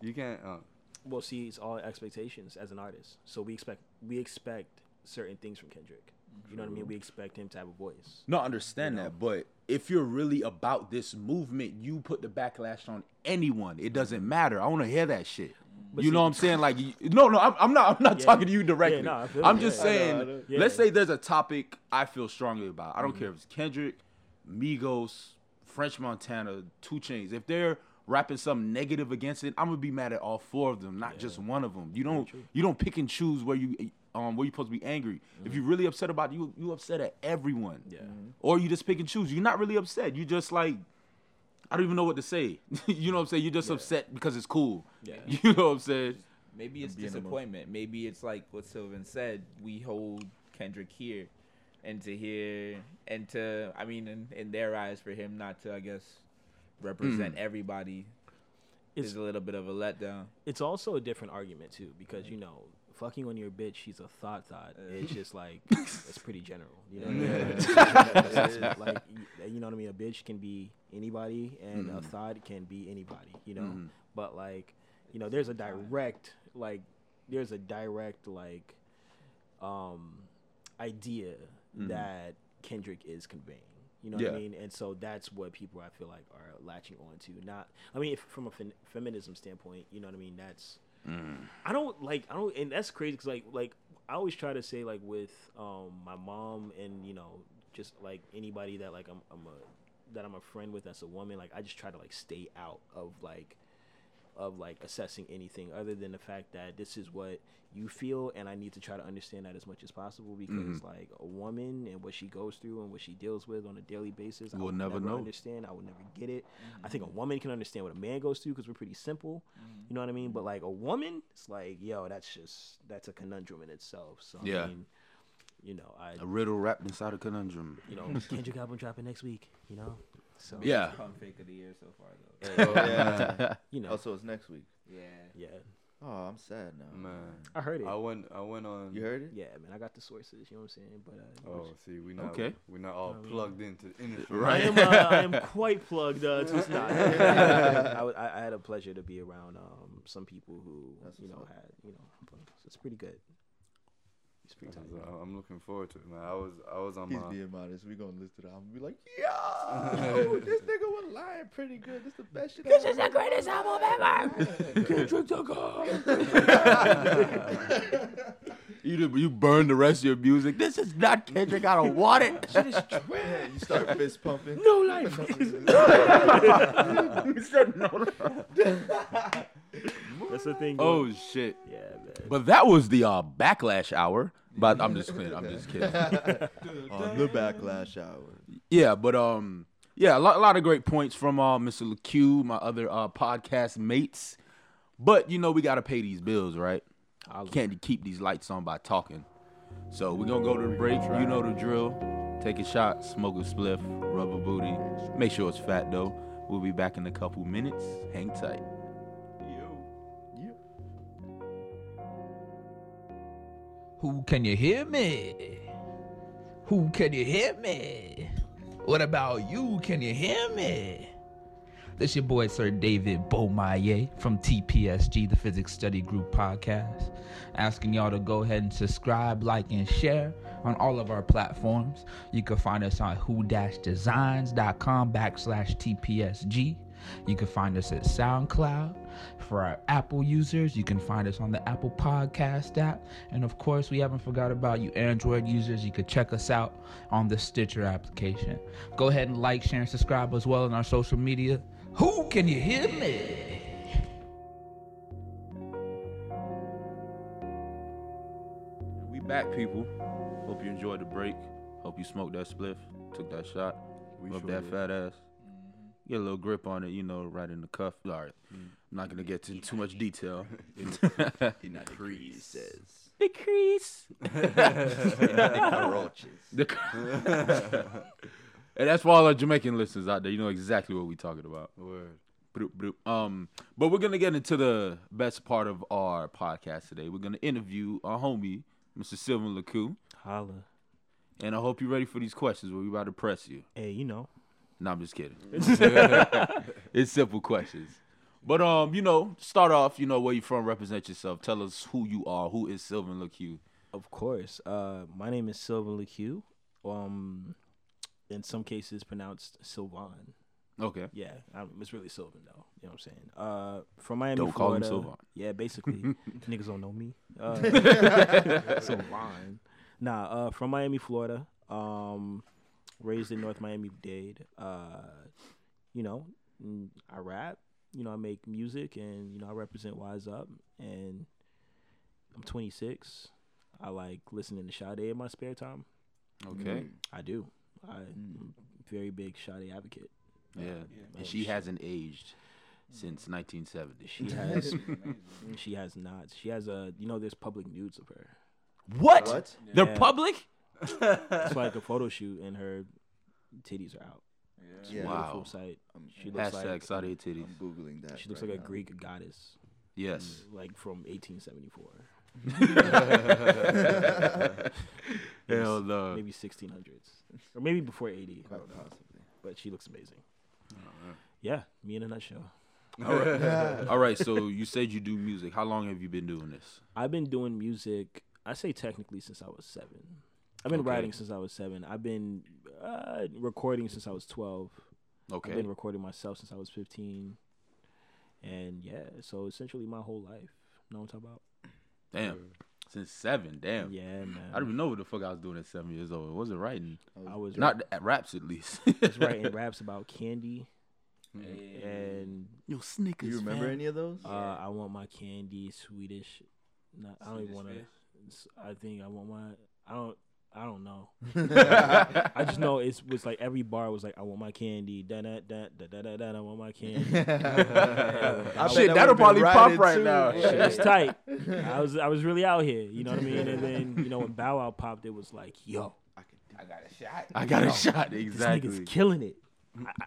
you can't. Uh, Well, see, it's all expectations as an artist. So we expect we expect certain things from Kendrick. You know what I mean? We expect him to have a voice. No, I understand that, but if you're really about this movement, you put the backlash on anyone. It doesn't matter. I want to hear that shit. But you know what I'm saying? Like, you, no, no, I'm, I'm not. I'm not Yeah. talking to you directly. Yeah, no, I'm you. just Yeah. saying. I know, I know. Let's say there's a topic I feel strongly about. I don't Mm-hmm. care if it's Kendrick, Migos, French Montana, 2 Chainz. If they're rapping something negative against it, I'm gonna be mad at all four of them, not just one of them. You don't. You don't pick and choose where you. Um, where you supposed to be angry. If you're mm-hmm. really upset about you, you upset at everyone. Yeah. Mm-hmm. Or you just pick and choose. You're not really upset. You just like, I don't even know what to say. you know what I'm saying? You're just upset because it's cool. Yeah. You know what I'm saying? Maybe it's disappointment. Maybe it's like what Sylvan said. We hold Kendrick here, and to hear and to I mean, in, in their eyes, for him not to, I guess, represent mm. everybody It's- is a little bit of a letdown. It's also a different argument too, because you know, fucking on your bitch, she's a thought thought. It's just like it's pretty general. You know, what I mean? It's like you know what I mean. A bitch can be anybody, and a thought can be anybody. You know, Mhm. but like you know, there's a direct like there's a direct like um idea that Kendrick is conveying. You know what I mean? And so that's what people I feel like are latching on to. Not, I mean, if, from a fem- feminism standpoint, you know what I mean? That's, I don't like, I don't, and that's crazy because like, like I always try to say like with um my mom and you know just like anybody that like I'm, I'm a that I'm a friend with that's a woman. Like I just try to like stay out of like of like assessing anything other than the fact that this is what you feel and I need to try to understand that as much as possible because mm-hmm. like a woman and what she goes through and what she deals with on a daily basis I We'll will never know. understand. I will never get it. I think a mm-hmm. woman can understand what a man goes through because we're pretty simple. Mm-hmm. You know what I mean? But like a woman it's like yo that's just that's a conundrum in itself. So Yeah. I mean you know I A riddle wrapped inside a conundrum. you know. Kendrick album dropping next week you know so Yeah. Pump fake of the year so far though. Oh, yeah. you know oh, so it's next week. Yeah. yeah Oh, I'm sad now. man, I heard it I went. I went on. You heard it? yeah man I got the sources you know what I'm saying but uh, Oh, see, we not. Okay. We're not all I mean- plugged into the industry. I Right. am, uh, I am quite plugged uh, to it's not. I, I, I had a pleasure to be around um, some people who That's you know had you know so it's pretty good. It's pretty tight. So I'm looking forward to it, man. I was. I was on my He's my. being modest. We gonna listen to the album and be like, yo, this nigga was lying pretty good. This the best shit. This is the greatest album ever. Kendrick You did- you burn the rest of your music. This is not Kendrick. I don't want it. you start fist pumping. No life. That's the thing. oh going- shit! yeah, man. But that was the uh, backlash hour. But I'm just kidding. I'm just kidding. On the backlash hour. Yeah, but um, yeah, a lot, a lot of great points from uh, Mr. LaCue, my other uh, podcast mates. But you know, we gotta pay these bills, right? Holla. Can't keep these lights on by talking. So we're gonna go to the break. You know the drill. Take a shot, smoke a spliff, rub a booty. Make sure it's fat though. We'll be back in a couple minutes. Hang tight. Who can you hear me? Who can you hear me? What about you? Can you hear me? This your boy Sir David Beaumaye from TPSG, the Physics Study Group podcast, asking y'all to go ahead and subscribe, like, and share on all of our platforms. You can find us on hoo-designs.com backslash TPSG. You can find us at SoundCloud. For our Apple users, you can find us on the Apple Podcast app. And of course, we haven't forgot about you Android users. You could check us out on the Stitcher application. Go ahead and like, share, and subscribe as well on our social media. Who can you hear me? We back, people. Hope you enjoyed the break. Hope you smoked that spliff, took that shot, We rubbed sure that did. fat ass. Get a little grip on it, you know, right in the cuff. All right. I'm not gonna get into too much detail. He not decreases. the crease. Roaches. The- and that's for all our Jamaican listeners out there. You know exactly what we're talking about. Word. Broop, broop. Um, but we're gonna get into the best part of our podcast today. We're gonna interview our homie, Mr. Sylvan LaCue. Holla. And I hope you're ready for these questions. We're about to press you. Hey, you know. No, I'm just kidding. it's simple questions. But um, you know, start off, you know, where you're from, represent yourself. Tell us who you are. Who is Sylvan LaCue? Of course. Uh, my name is Sylvan LaCue. Um, in some cases pronounced Sylvan. Okay. Yeah, um, it's really Sylvan though. You know what I'm saying? Uh, from Miami, Don't call him Florida. Sylvan. Yeah, basically, niggas don't know me. Uh, Sylvan. Nah, uh, from Miami, Florida. Um, raised in North Miami Dade. Uh, you know, mm, I rap. You know, I make music, and you know, I represent Wise Up. And I'm 26. I like listening to Sade in my spare time. Okay. I do. I'm a very big Sade advocate. Yeah. Oh, And she hasn't aged since 1970. She has. she has not. She has a. You know, there's public nudes of her. What? What? They're public? It's like a photo shoot, and her titties are out. It's Yeah. a Wow. sight. She looks Hashtag like Sade titties. I'm googling that. she looks right like a now. Greek goddess, Yes. like from 1874, Hell no. maybe 1600s, or maybe before 80. I Quite don't know. possibly. But she looks amazing. Oh, yeah, me in a nutshell. All right. All right. So you said you do music. How long have you been doing this? I've been doing music. I say technically since I was seven. I've been Okay. writing since I was seven. I've been uh, recording since I was twelve. Okay. I've been recording myself since I was fifteen. And yeah, so essentially my whole life. Know what I'm talking about? Damn. Since seven. Damn. Yeah, man. I don't even know what the fuck I was doing at seven years old. It wasn't writing. I was Not at raps, at least. was writing raps about candy and Yo, Snickers. You remember any of those? uh, I want my candy Swedish. Not, I don't even want to. I think I want my. I don't. I don't know. I just know it was like every bar was like, I want my candy. Da da da da da da da. I want my candy. I bet Shit, that that'll probably pop right too. now. Shit was tight. I was I was really out here. You know what I mean? And then you know when Bow Wow popped, it was like, yo, I got a shot. I got a shot. Exactly. this nigga's killing it. I, I,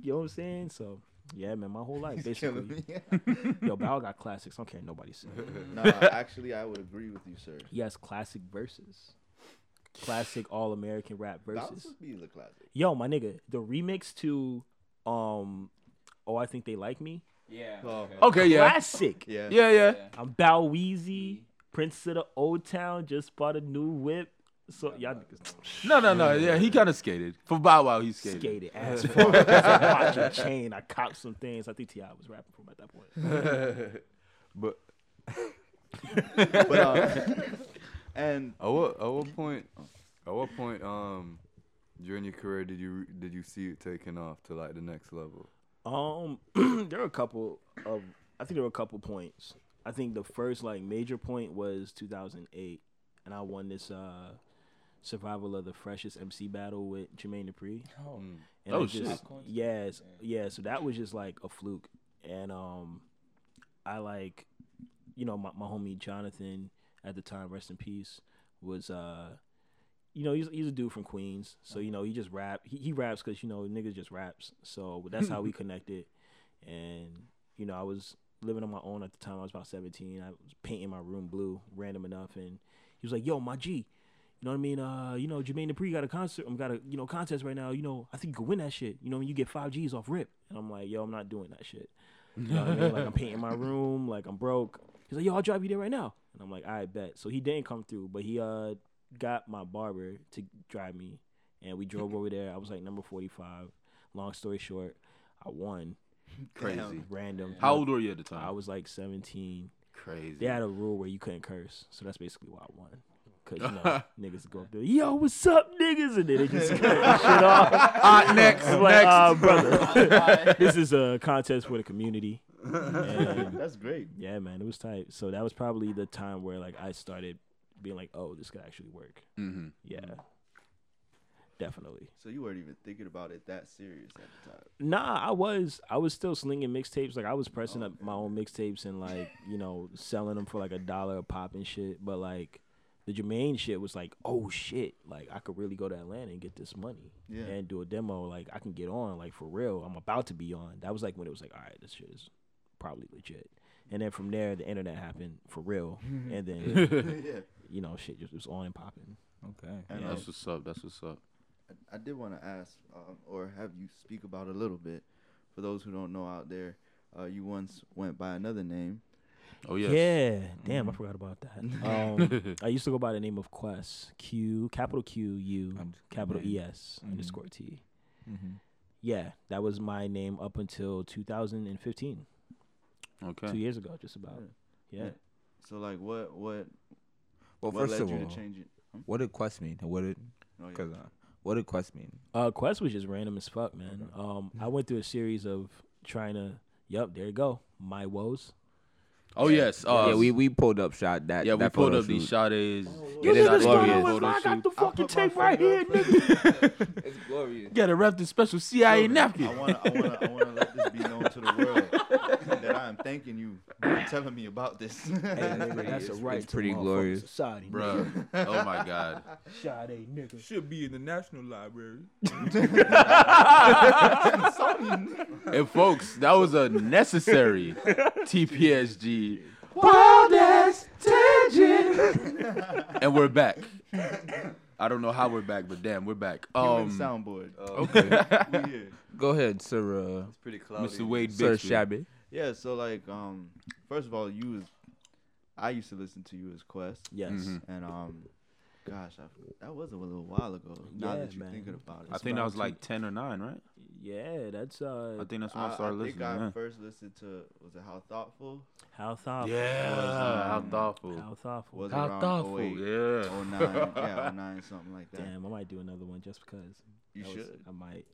you know what I'm saying? So yeah, man, my whole life Killing basically. me. Yo, Bow Wow got classics. I don't care what nobody says. nah, actually, I would agree with you, sir. He has classic verses. Classic all American rap That verses. would be the classic. Yo, my nigga, the remix to um Oh I Think They Like Me. Yeah. Oh. Okay, yeah. Classic. Yeah. Yeah, yeah. I'm Bow Weezy, Prince of the Old Town, just bought a new whip. So y'all niggas No, no, no. Yeah, he kind of skated. For Bow Wow, he skated. skated ass fuck. Watch chain. I copped some things. I think T.I. was rapping from at that point. But But uh, and at what at what point at what point um during your career did you did you see it taking off to like the next level? Um, there were a couple of. I think there were a couple points. I think the first like major point was 2008, and I won this uh survival of the freshest MC battle with Jermaine Dupri. Oh. Mm. And Oh, I just, shit. Yes, yeah. So that was just like a fluke, and um, I like, you know, my my homie Jonathan at the time, rest in peace, was uh, you know, he's he's a dude from Queens, so you know he just rap. He, he raps because you know niggas just raps. So that's how we connected, and you know I was living on my own at the time. I was about seventeen. I was painting my room blue, random enough, and he was like, "Yo, my G." You know what I mean? Uh, you know, Jermaine Dupri got a concert, um, got a you know contest right now. You know, I think you could win that shit. You know, when you get five G's off rip, and I'm like, yo, I'm not doing that shit. You know what I mean? Like I'm painting my room, like I'm broke. He's like, yo, I'll drive you there right now, and I'm like, I bet. So he didn't come through, but he uh got my barber to drive me, and we drove over there. I was like number 45. Long story short, I won. Crazy. Random. How old were you at the time? I was like 17. crazy. They had a rule where you couldn't curse, so that's basically why I won. Cause you know niggas go up there, yo, what's up, niggas, and then they just cut the shit off. Ah, next, I'm like, next. uh, brother, this is a contest for the community. And That's great. yeah, man, it was tight. So that was probably the time where like I started being like, oh, this could actually work. hmm Yeah, definitely. So you weren't even thinking about it that serious at the time. Nah, I was I was still slinging mixtapes. Like I was pressing Oh, up my own mixtapes and like you know selling them for like a dollar a pop and shit. But like the Jermaine shit was like, oh shit, like I could really go to Atlanta and get this money Yeah. and do a demo. Like I can get on like for real. I'm about to be on. That was like when it was like, all right, this shit is probably legit. And then from there, the internet happened for real, and then yeah. you know shit just was on and popping. Okay. And Yeah. That's what's up. That's what's up. I, I did want to ask, um, or have you speak about a little bit, for those who don't know out there. Uh, you once went by another name. Oh yes. Yeah, damn, I forgot about that. Um, I used to go by the name of Quest, Q, capital Q, U, Underscore capital name. E S Mhm. underscore T. Mm-hmm. Yeah, that was my name up until 2015, Okay. two years ago, just about. Yeah. Yeah. So like, what what Well, what first led of you all, to change it? Hmm? what did Quest mean? What did Oh, yeah. because uh, what did Quest mean? Uh, Quest was just random as fuck, man. Um, I went through a series of trying to. Yup, there you go. My woes. Oh yes. Uh, yeah, we we pulled up shot that. yeah we pulled photo up these shoot. Sade's. Yeah, this Sade is glorious. photo I got the I'll fucking tape right here, nigga. It's glorious. Got to wrap the special CIA napkin. I want I want to I want to let this be known to the world that I am thanking you for telling me about this. Hey, nigga, that's a right it's to pretty glorious. Society, bro. Oh my God. Sade, nigga. Should be in the National Library. And folks, that was a necessary TPSG. and we're back. I don't know how we're back, but damn, we're back. Human Um, soundboard. Okay. Go ahead, sir. Uh, It's pretty cloudy. Mr. Wade sir Bixby. Shabby. Yeah. So like, um, first of all, you was, I used to listen to you as Quest, Yes. Mhm. and um, gosh, I, that was a little while ago. Now Yeah, that you're man. thinking about it, I think that was two- like 10 or 9, right? Yeah, that's uh. I think that's when I, I, started I think listening. I yeah. first listened to was it How Thoughtful? how thoughtful. Yeah, how um, thoughtful. How thoughtful. Was How thoughtful. 08, Yeah. 09, yeah, 09, something like that. Damn, I might do another one just because. You That was- should. I might.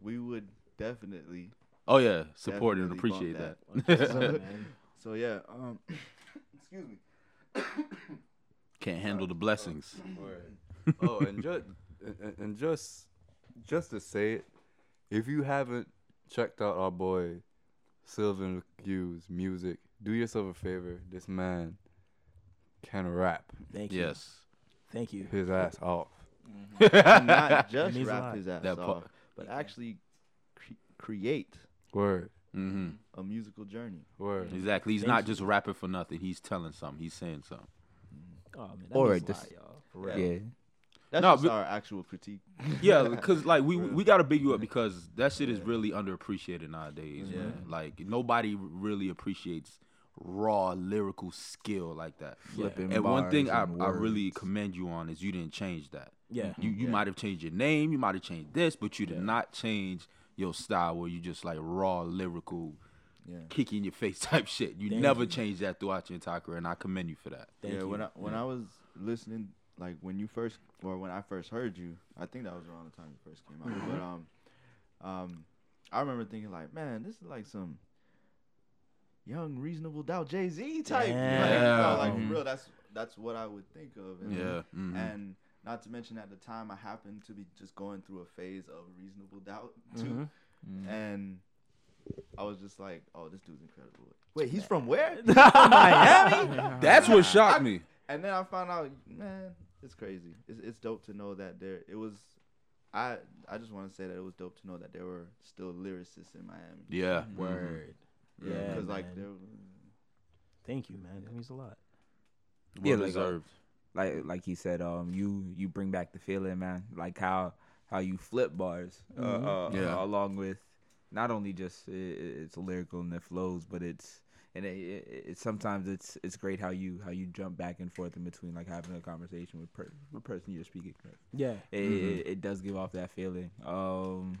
We would definitely. Oh yeah, support and appreciate that. that. So, So yeah. Um, excuse me. Can't handle the blessings. Oh, and just and, and just just to say it, if you haven't checked out our boy Sylvan Hughes music, do yourself a favor. This man can rap Thank you. Yes. Thank you. his ass off. And not just rap his ass That off, part. but actually cre- create Word, hmm a musical journey. word. Exactly. He's Thank not you. just rapping for nothing. He's telling something. He's saying something. Oh man, that All means right, this- y'all. For real. Yeah. That's No, just but- our actual critique. Yeah, because like we we gotta big you up because that shit is really underappreciated nowadays, Yeah. man. Like nobody really appreciates raw lyrical skill like that. Flipping And one thing I, bars I really commend you on is you didn't change that. Yeah. You you Yeah. might have changed your name, you might have changed this, but you did Yeah. not change your style where you just like raw lyrical, Yeah. kick in your face type shit. You Thank never you. changed that throughout your entire career, and I commend you for that. Thank yeah, you. when I when I was listening, like when you first or when I first heard you, I think that was around the time you first came out. Mm-hmm. But um, um, I remember thinking like, man, this is like some young reasonable doubt Jay Z type. Like, you know, like Yeah. for real, that's that's what I would think of. And, Yeah. mhm. And not to mention at the time I happened to be just going through a phase of reasonable doubt too. Mhm. Mm. And I was just like, oh, this dude's incredible. Wait, he's from where? Miami. That's what shocked me. And then I found out, man, it's crazy. It's, it's dope to know that there. It was. I I just want to say that it was dope to know that there were still lyricists in Miami. Yeah. mhm. Word. Yeah, because like there. Thank you, man. That means a lot. Well Yeah, uh, deserved. like like like he said, um, you you bring back the feeling, man. Like how how you flip bars, uh, uh, Yeah. uh, along with not only just i i- it's lyrical and it flows, but it's and it, it, it sometimes it's it's great how you how you jump back and forth in between like having a conversation with per, the person you're speaking with. Yeah. It, it, it does give off that feeling. Um,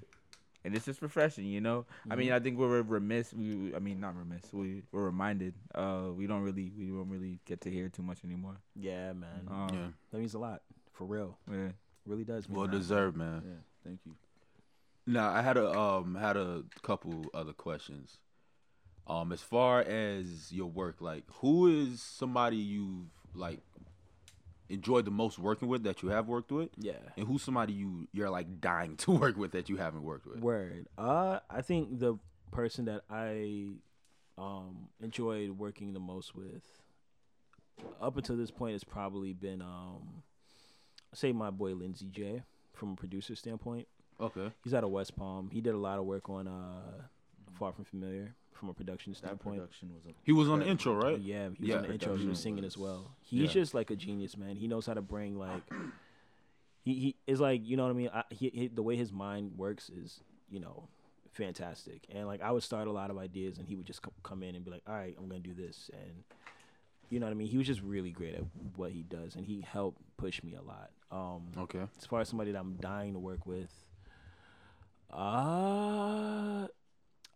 and it's just refreshing, you know. I mean, I think we're remiss. We, we- I mean, not remiss. We we're reminded. Uh, we don't really we don't really get to hear too much anymore. Yeah, man. Um, Yeah. That means a lot. For real. yeah. Really does mean Well a deserved, man. Yeah, thank you. Now I had a um had a couple other questions. Um, as far as your work, like who is somebody you've like enjoyed the most working with that you have worked with, Yeah. and who's somebody you you're like dying to work with that you haven't worked with? Word. Uh, I think the person that I um enjoyed working the most with up until this point has probably been um say my boy Lindsey J from a producer standpoint. Okay. He's out of West Palm. He did a lot of work on uh Far From Familiar from a production That standpoint. production was a He was on the intro, right? Yeah, he was Yeah. on the intro. He was singing as well. He's Yeah. just like a genius, man. He knows how to bring like he he is like you know what I mean. I, he, he the way his mind works is you know fantastic. And like I would start a lot of ideas, and he would just co- come in and be like, "All right, I'm gonna do this," and you know what I mean. He was just really great at what he does, and he helped push me a lot. Um, Okay. as far as somebody that I'm dying to work with, uh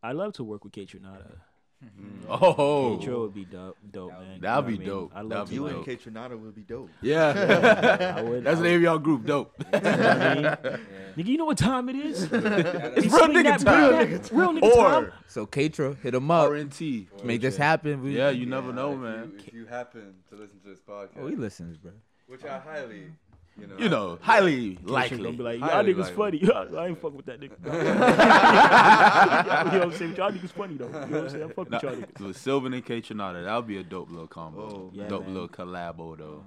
I love to work with Kate Trinata. Oh. Kate would be dope, dope man. That'd know what be I mean? dope. I love That'd to be you and dope. Kaytranada would be dope. Yeah. I would- That's I the name of y'all group. Dope. You know what I mean? Nigga, you know what time it is? It's real swing nigga that, time. bring that Real nigga time. Or So Kaytra, hit him up. RNT. Make this happen. We, Yeah, you never know, if man. You, if you happen to listen to this podcast, Oh, he listens, bro. which I highly, you know, You know, highly Keisha likely. gonna be like, y'all Highly niggas likely. funny. I ain't fuck with that nigga. you know what I'm saying? Y'all niggas funny though. You know what I'm saying? I fuck with y'all niggas. With Sylvan and Kaytranada, that would be a dope little combo. Oh, Yeah, dope man. little collabo though.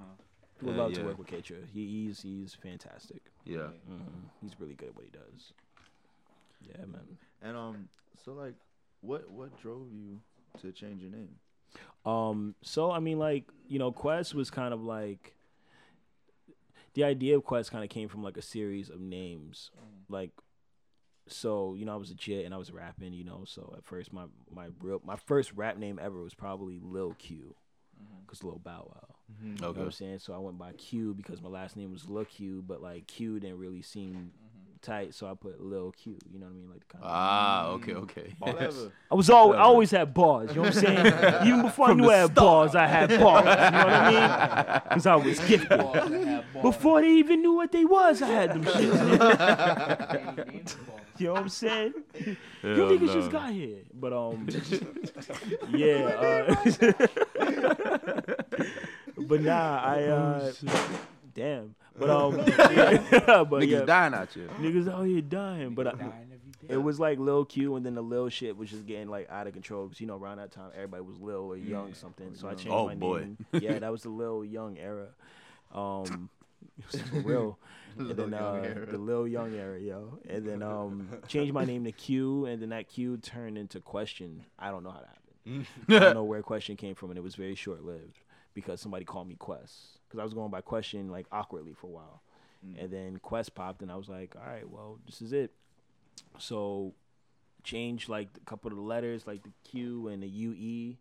Would Yeah, love to work with Kaytra. He, he's he's fantastic. Yeah. hmm He's really good at what he does. Yeah, man. And um, so like, what what drove you to change your name? Um, so I mean, like you know, Quest was kind of like the idea of Quest kind of came from like a series of names, mm. like. So you know, I was a jit and I was rapping. You know, so at first my my real my first rap name ever was probably Lil Q, mm-hmm. cause Lil Bow Wow. Mm-hmm. You know what Okay. I'm saying? So I went by Q because my last name was Lil Q, but like Q didn't really seem tight, so I put Lil Q. You know what I mean? Like the kind of. Ah, okay, okay. Clever. I was always, I always had bars. You know what I'm saying? Even before I knew I had bars, I had bars. You know what I mean? Because I was gifted. Before they even knew what they was, I had them shit. you know what I'm saying? you Hell niggas no. just got here, but um, yeah. Uh, but nah, I uh, damn. But um, yeah, but Niggas yeah, dying out here. niggas out here dying. But I, it was like Lil Q, and then the Lil shit was just getting like out of control because you know around that time everybody was Lil or Young something. So I changed my name. Oh, my boy. name. Yeah, that was the Lil Young era. Um, it was for real. and then uh, the Lil Young era, yo. And then um, changed my name to Q, and then that Q turned into Question. I don't know how that happened. I don't know where Question came from, and it was very short lived because somebody called me Quest because I was going by Question like awkwardly for a while, mm. and then Quest popped, and I was like, all right, well, this is it. So changed like a couple of the letters, like the Q and the UE.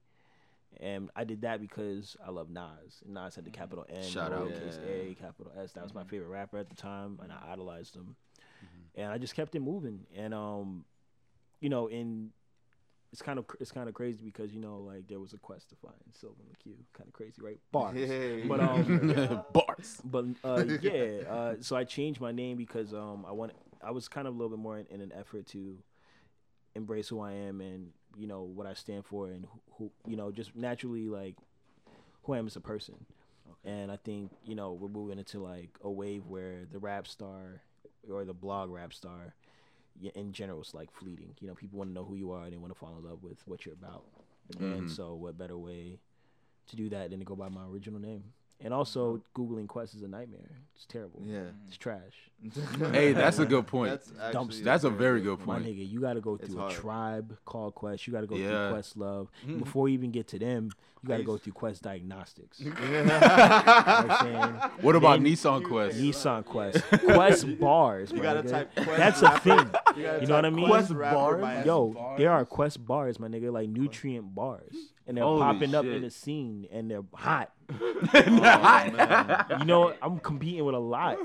And I did that because I love Nas. And Nas had the mm-hmm. capital N, Shout out. lowercase Yeah. A, capital S. That was my mm-hmm. favorite rapper at the time, and I idolized him. Mm-hmm. And I just kept it moving. And um, you know, in it's kind of it's kind of crazy because you know, like there was a quest to find Sylvan LaCue. Kind of crazy, right? Bars. Hey. But um, Bars. but uh, yeah, uh, so I changed my name because um, I want I was kind of a little bit more in, in an effort to embrace who I am and you know what I stand for and who, who you know just naturally like who I am as a person. And I think you know we're moving into like a wave where the rap star or the blog rap star y- in general is like fleeting. You know, people want to know who you are and they want to fall in love with what you're about. And mm-hmm. so, what better way to do that than to go by my original name? And also, mm-hmm. googling Quest is a nightmare. It's terrible. Yeah. It's trash. Hey, that's a good point. That's Dumpster. actually That's a very good point. My point. nigga, you got to go through a tribe called Quest. You got to go Yeah. through Questlove. Mm-hmm. Before you even get to them, you got to go through Quest Diagnostics. you know what What about Then Nissan Quest? Nissan Quest. Quest bars. You gotta type Quest That's a thing. You, You know what I mean? Quest Quest rapper bars? Yo, there are Quest bars, my nigga, like nutrient bars. And they're Holy popping up in the scene and they're hot. Oh, You know, I'm competing with a lot.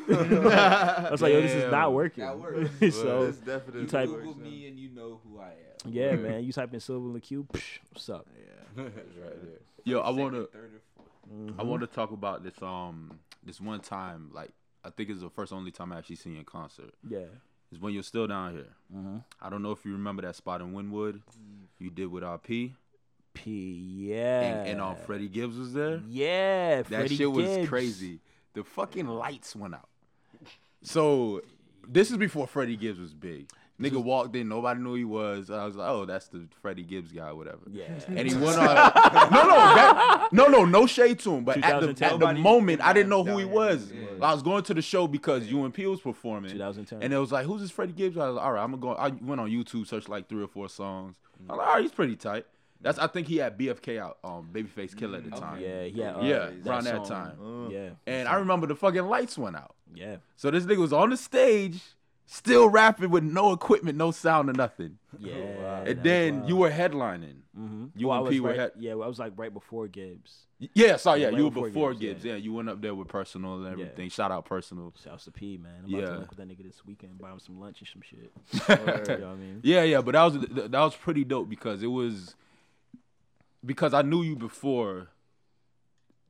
I was like, yo, this is not working. That works. so, This definitely you type- works, Google me and you know who I am. yeah, man, you type in Sylvan LaCue, psh, what's up? Yeah. Right there. Yo, I want to. Second, third, or fourth. I want to talk about this um this one time like I think it's the first only time I actually seen you in concert. Yeah. Is when you're still down here. Mm-hmm. I don't know if you remember that spot in Wynwood you did with RP P, yeah. and, and um Freddie Gibbs was there. Yeah, That Freddie shit was Gibbs. crazy. The fucking lights went out. So this is before Freddie Gibbs was big. Nigga walked in, nobody knew who he was. I was like, oh, that's the Freddie Gibbs guy, whatever. Yeah. And he went on. no, no, that, no, no, no shade to him. But at the, at the moment, I didn't know who he was. I was going to the show because UNP was performing. 2010. And it was like, who's this Freddie Gibbs? I was like, all right, I'm gonna go. I went on YouTube, searched like three or four songs. I'm like, all right, he's pretty tight. That's I think he had BFK out, um, Babyface Killer at the time. Yeah, yeah. uh, Yeah, around that song. time. Uh, Yeah, And I remember the fucking lights went out. yeah, So this nigga was on the stage, still rapping with no equipment, no sound or nothing. yeah. And then you were headlining. mm-hmm. you and P were right, head- Yeah, I was like right before Gibbs. Yeah, sorry, yeah, Right you were before before Gibbs, Gibbs. Yeah. you went up there with personal and Yeah. everything. Shout out personal. Shouts to P, man. I'm about Yeah. to link with that nigga this weekend, buy him some lunch and some shit. you know what I mean? Yeah, yeah, but that was that was pretty dope because it was because I knew you before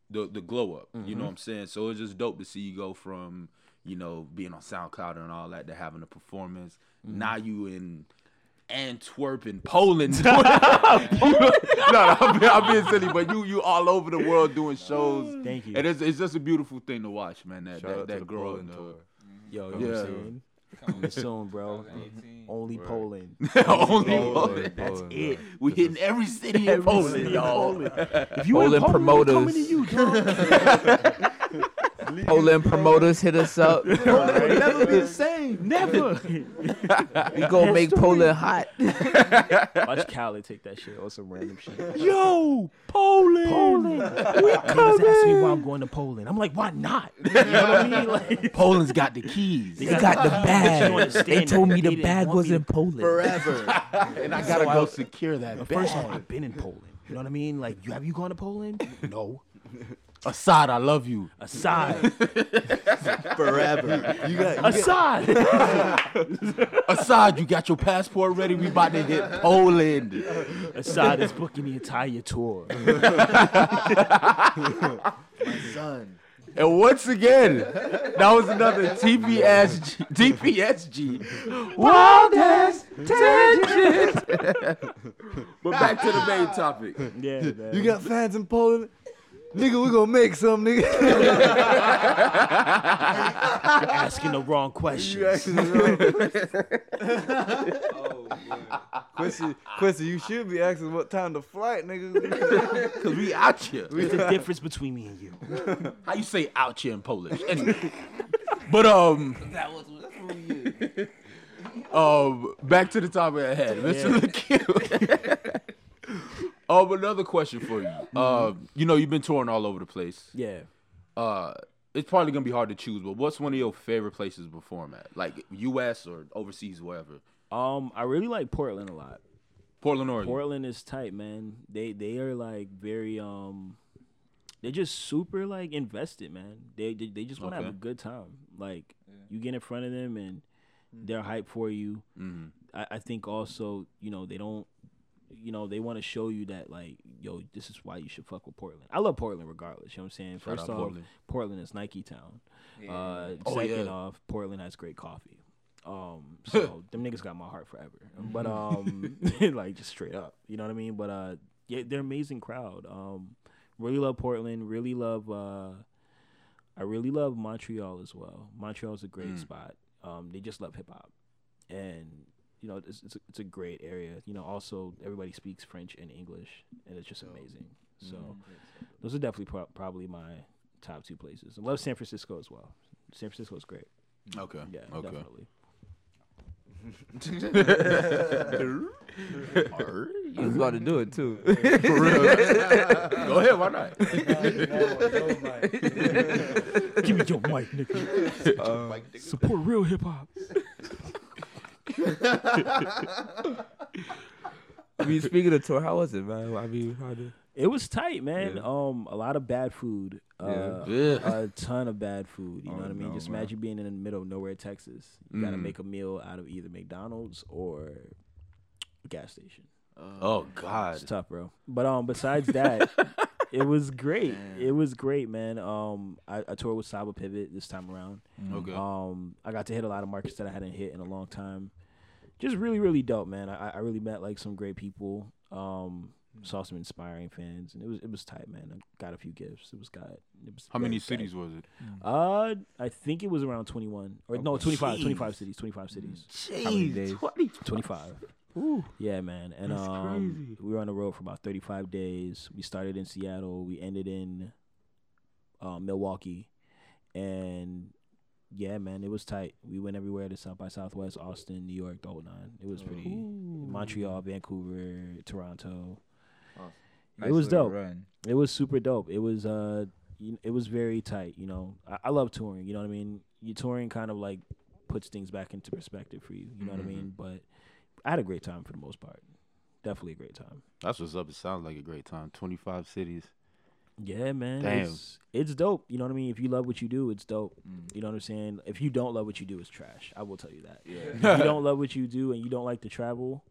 the the glow up. You Mm-hmm. know what I'm saying? So it's just dope to see you go from you know being on SoundCloud and all that to having a performance. Mm-hmm. Now you in Antwerp in Poland. no, no, I'm, being- I'm being silly, but you you all over the world doing shows. Thank you. And it's, it's just a beautiful thing to watch, man. That Shout that, that the tour. Yo, you know Yeah. what I'm saying? Coming soon, bro. Mm-hmm. Only Word. Poland. Only Poland, Poland. That's Poland, it. bro. We hitting every city in Poland, city y'all. Poland. If you Poland in Poland, we coming to promoters. you, dog. Poland promoters hit us up. Poland never be the same. Never. We gonna make Poland hot. Watch Khaled take that shit or some random shit. Yo, Poland. Poland. We coming. Niggas ask me why I'm going to Poland. I'm like, why not? You know what I mean? Like, Poland's got the keys. They got the bag. They told me the bag was in Poland. Forever. and I gotta So go I- secure that But bag. first off, I've been in Poland. You know what I mean? Like, you have you gone to Poland? No. Assad, I love you. Assad. Forever. You got Assad. Assad, you got your passport ready? We about to hit Poland. Assad is booking the entire tour. My son. And once again, that was another TPSG. TPSG. Wildest tangent. but back to the main topic. Yeah, man. You got fans in Poland? Nigga, we gonna make some, nigga. You're asking the wrong questions. Oh, Quincy, Quincy, you should be asking what time the flight, nigga. Because we out here. There's a difference between me and you. How you say out here in Polish? Anyway. but um That was that's what we used. um back to the topic at hand. Mr. LaCue. um another question for you. Um you know you've been touring all over the place. Yeah. Uh it's probably gonna be hard to choose, but what's one of your favorite places to perform at? Like US or overseas, wherever. Um, I really like Portland a lot. Portland, Oregon. Portland is tight, man. They they are like very um they're just super like invested, man. They they, they just want to have a good time. Like you get in front of them and they're hyped for you. Mhm. I, I think also, you know, they don't you know, they want to show you that like, yo, this is why you should fuck with Portland. I love Portland regardless, you know what I'm saying? Shout First off, Portland. Portland. is Nike town. Uh Oh, second yeah. off, Portland has great coffee. Um, so them niggas got my heart forever. But um, like just straight up, you know what I mean. But uh, yeah, they're amazing crowd. Um, really love Portland. Really love. Uh, I really love Montreal as well. Montreal's a great Mm. spot. Um, they just love hip hop, and you know it's it's a, it's a great area. You know, also everybody speaks French and English, and it's just amazing. Mm-hmm. So those are definitely pro- probably my top two places. I love San Francisco as well. San Francisco is great. Okay. Yeah, Okay. definitely. You was about to do it too. For real. Go ahead. Why not? Give me your mic, nigga. Uh, support real hip hop. I mean, speaking of tour, how was it, man? I mean, how did? It was tight, man. Yeah. Um, a lot of bad food. Uh, Yeah. a ton of bad food. You know Oh, what I mean? no, Just man. imagine being in the middle of nowhere, Texas. You gotta Mm. make a meal out of either McDonald's or a gas station. Oh God. It's tough, bro. But um, besides that, it was great. Damn. It was great, man. Um, I, I toured with Saba Pivot this time around. Okay. Um, I got to hit a lot of markets that I hadn't hit in a long time. Just really, really dope, man. I, I really met like some great people. Um, saw some inspiring fans, and it was it was tight, man. I got a few gifts. It was got. It was How many tight. cities was it? Uh, I think it was around twenty one or no, 25, 25 cities, twenty five cities, days? twenty five. Yeah, man. And That's um, crazy. we were on the road for about 35 days. We started in Seattle. We ended in uh, Milwaukee. And yeah, man, it was tight. We went everywhere to South by Southwest, Austin, New York, the whole nine. It was pretty. Montreal, Vancouver, Toronto. Nice it was dope. Run. It was super dope. It was uh, it was very tight. You know, I, I love touring. You know what I mean? You touring kind of like puts things back into perspective for you. You know what I mean? But I had a great time for the most part. Definitely a great time. That's what's up. It sounds like a great time. Twenty five cities. Yeah, man. Damn. It's, it's dope. You know what I mean? If you love what you do, it's dope. Mm. You know what I'm saying? If you don't love what you do, it's trash. I will tell you that. Yeah. if you don't love what you do and you don't like to travel,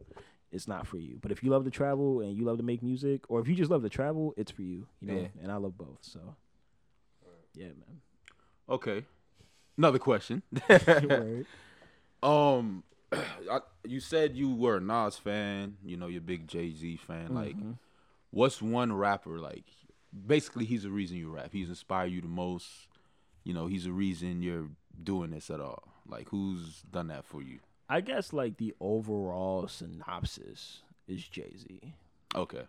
it's not for you. But if you love to travel and you love to make music, or if you just love to travel, it's for you. You know, Yeah. and I love both. So, yeah, man. Okay. Another question. Um, I, you said you were a Nas fan. You know, you're a big Jay Z fan. Like, Mhm. what's one rapper like? Basically, he's the reason you rap. He's inspired you the most. You know, he's the reason you're doing this at all. Like, who's done that for you? I guess like the overall synopsis is Jay Z. Okay.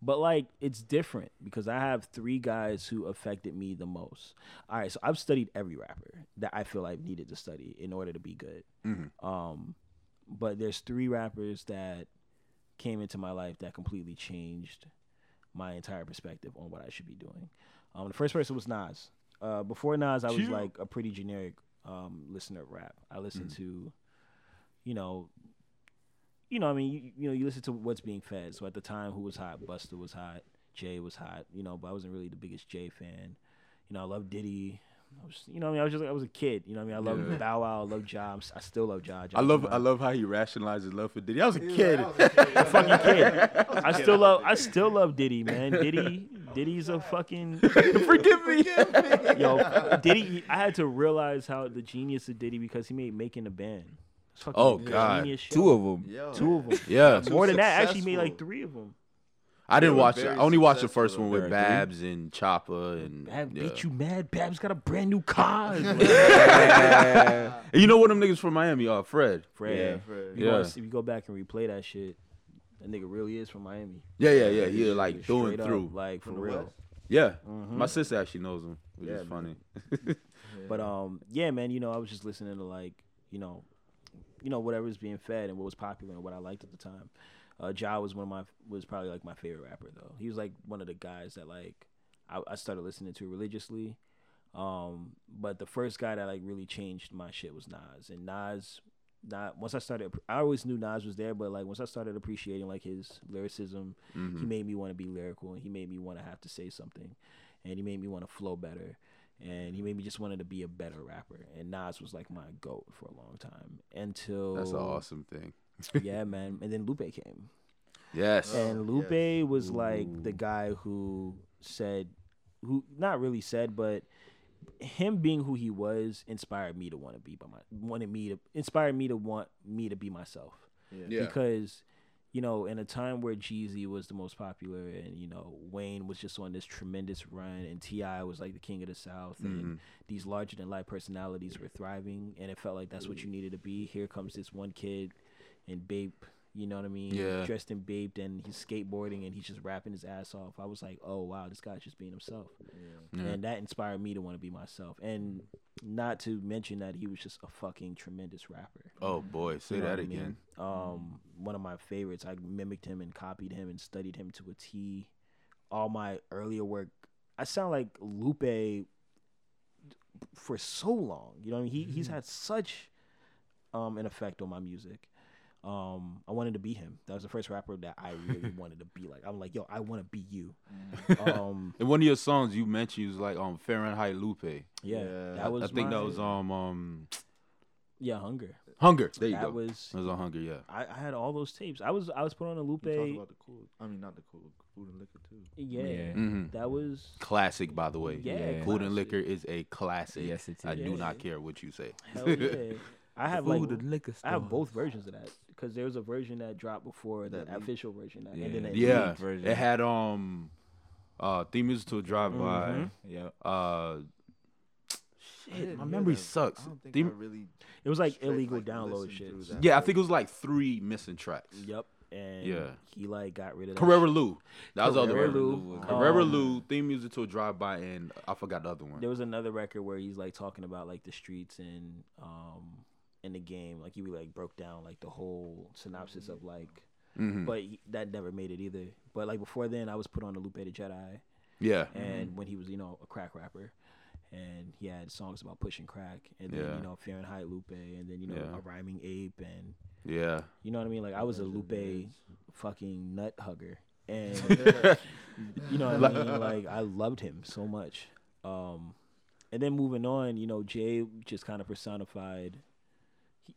But like it's different because I have three guys who affected me the most. All right, so I've studied every rapper that I feel I've needed to study in order to be good. Mhm. Um, but there's three rappers that came into my life that completely changed my entire perspective on what I should be doing. Um, the first person was Nas. Uh, before Nas, I was like a pretty generic um, listener of rap. I listened to, you know, you know, I mean, you, you know, you listen to what's being fed. So at the time, who was hot? Busta was hot. Jay was hot. You know, but I wasn't really the biggest Jay fan. You know, I love Diddy. I was, you know, what I mean, I was just, I was a kid. You know, what I mean, I love Yeah. Bow Wow. I love Jobs. I still love Ja. I love, I love how he rationalized his love for Diddy. I was a kid. a fucking kid. I still love I still love Diddy, man. Diddy Diddy's a fucking Forgive me. yo. Diddy I had to realize how the genius of Diddy because he made making a band. Fucking Oh, God. Two of them. Yo. Two of them. Yeah. More than that, actually made like three of them. I didn't watch it. I only watched the first one with There are? Babs and Chopper and Bab yeah. beat you mad. Babs got a brand new car. And you know what them niggas from Miami are? Fred. Fred, Yeah, Fred. you, Yeah. wanna see- if you go back and replay that shit, that nigga really is from Miami. Yeah, yeah, yeah. He like through Straight and up, through. like for real. West. Yeah. Mhm. My sister actually knows him, which Yeah, is man. funny. But um, yeah, man, you know, I was just listening to like, you know, you know, whatever was being fed and what was popular and what I liked at the time. Uh, Ja was one of my was probably like my favorite rapper though. He was like one of the guys that like I, I started listening to religiously. Um, but the first guy that like really changed my shit was Nas, and Nas. Not once I started, I always knew Nas was there, but like once I started appreciating like his lyricism, he Mhm. made me want to be lyrical, and he made me want to have to say something, and he made me want to flow better, and he made me just wanted to be a better rapper. And Nas was like my goat for a long time until That's an awesome thing. yeah, man. And then Lupe came, Yes. Oh, and Lupe yes. was like the guy who said, who not really said, but him being who he was inspired me to want to be by my wanted me to inspired me to want me to be myself Yeah. because you know in a time where Jeezy was the most popular and you know Wayne was just on this tremendous run and T.I. was like the king of the South Mhm. and these larger than life personalities were thriving and it felt like that's what you needed to be. Here comes this one kid and Bape You know what I mean? Yeah. Dressed in Bape and he's skateboarding and he's just rapping his ass off. I was like, oh wow, this guy's just being himself, Yeah. and that inspired me to want to be myself. And not to mention that he was just a fucking tremendous rapper. Oh boy, say You know that what I mean? again. Um, one of my favorites. I mimicked him and copied him and studied him to a T. All my earlier work, I sound like Lupe for so long. You know, what I mean? he he's had such um an effect on my music. Um, I wanted to be him. That was the first rapper that I really wanted to be like. I'm like, yo, I want to be you. Um, In one of your songs, you mentioned you was like um Fahrenheit Lupe. yeah, Yeah, that was. I think my- that was um um yeah, hunger. Hunger. There you that go. was. It was on Hunger. Yeah. I, I had all those tapes. I was I was put on a Lupe. You talked about the cool. I mean, not the cool food and liquor too. yeah, Yeah. hmm that was. Classic, by the way. Yeah, Yeah. Food and liquor is a classic. Yes, it I is. do Yeah. not care what you say. Hell yeah. I have like Food and liquor I have both versions of that because there was a version that dropped before the That leaked. official version, that, Yeah. and then it Yeah, leaked. version. it had um uh theme music to a drive by. Mhm. Yep. Uh, shit, my memory that. sucks. I don't think Theme- I really. It was like illegal like, download shit. through that. yeah, I think it was like three missing tracks. Yep, and Yeah. he like got rid of that. Carrera shit. Lou. That was the other Carrera one. Lou, Carrera um, Lou, theme music to a drive by, and I forgot the other one. There was another record where he's like talking about like the streets and um in the game, like he like broke down like the whole synopsis of like, Mhm. but he, that never made it either. But like before then, I was put on the Lupe the Jedi. Yeah. and when he was you know a crack rapper and he had songs about pushing crack and then Yeah. you know Fahrenheit Lupe and then you know Yeah. a rhyming ape and Yeah. you know what I mean like I was a Lupe fucking nut hugger and you know what I mean like I loved him so much um and then moving on you know Jay just kind of personified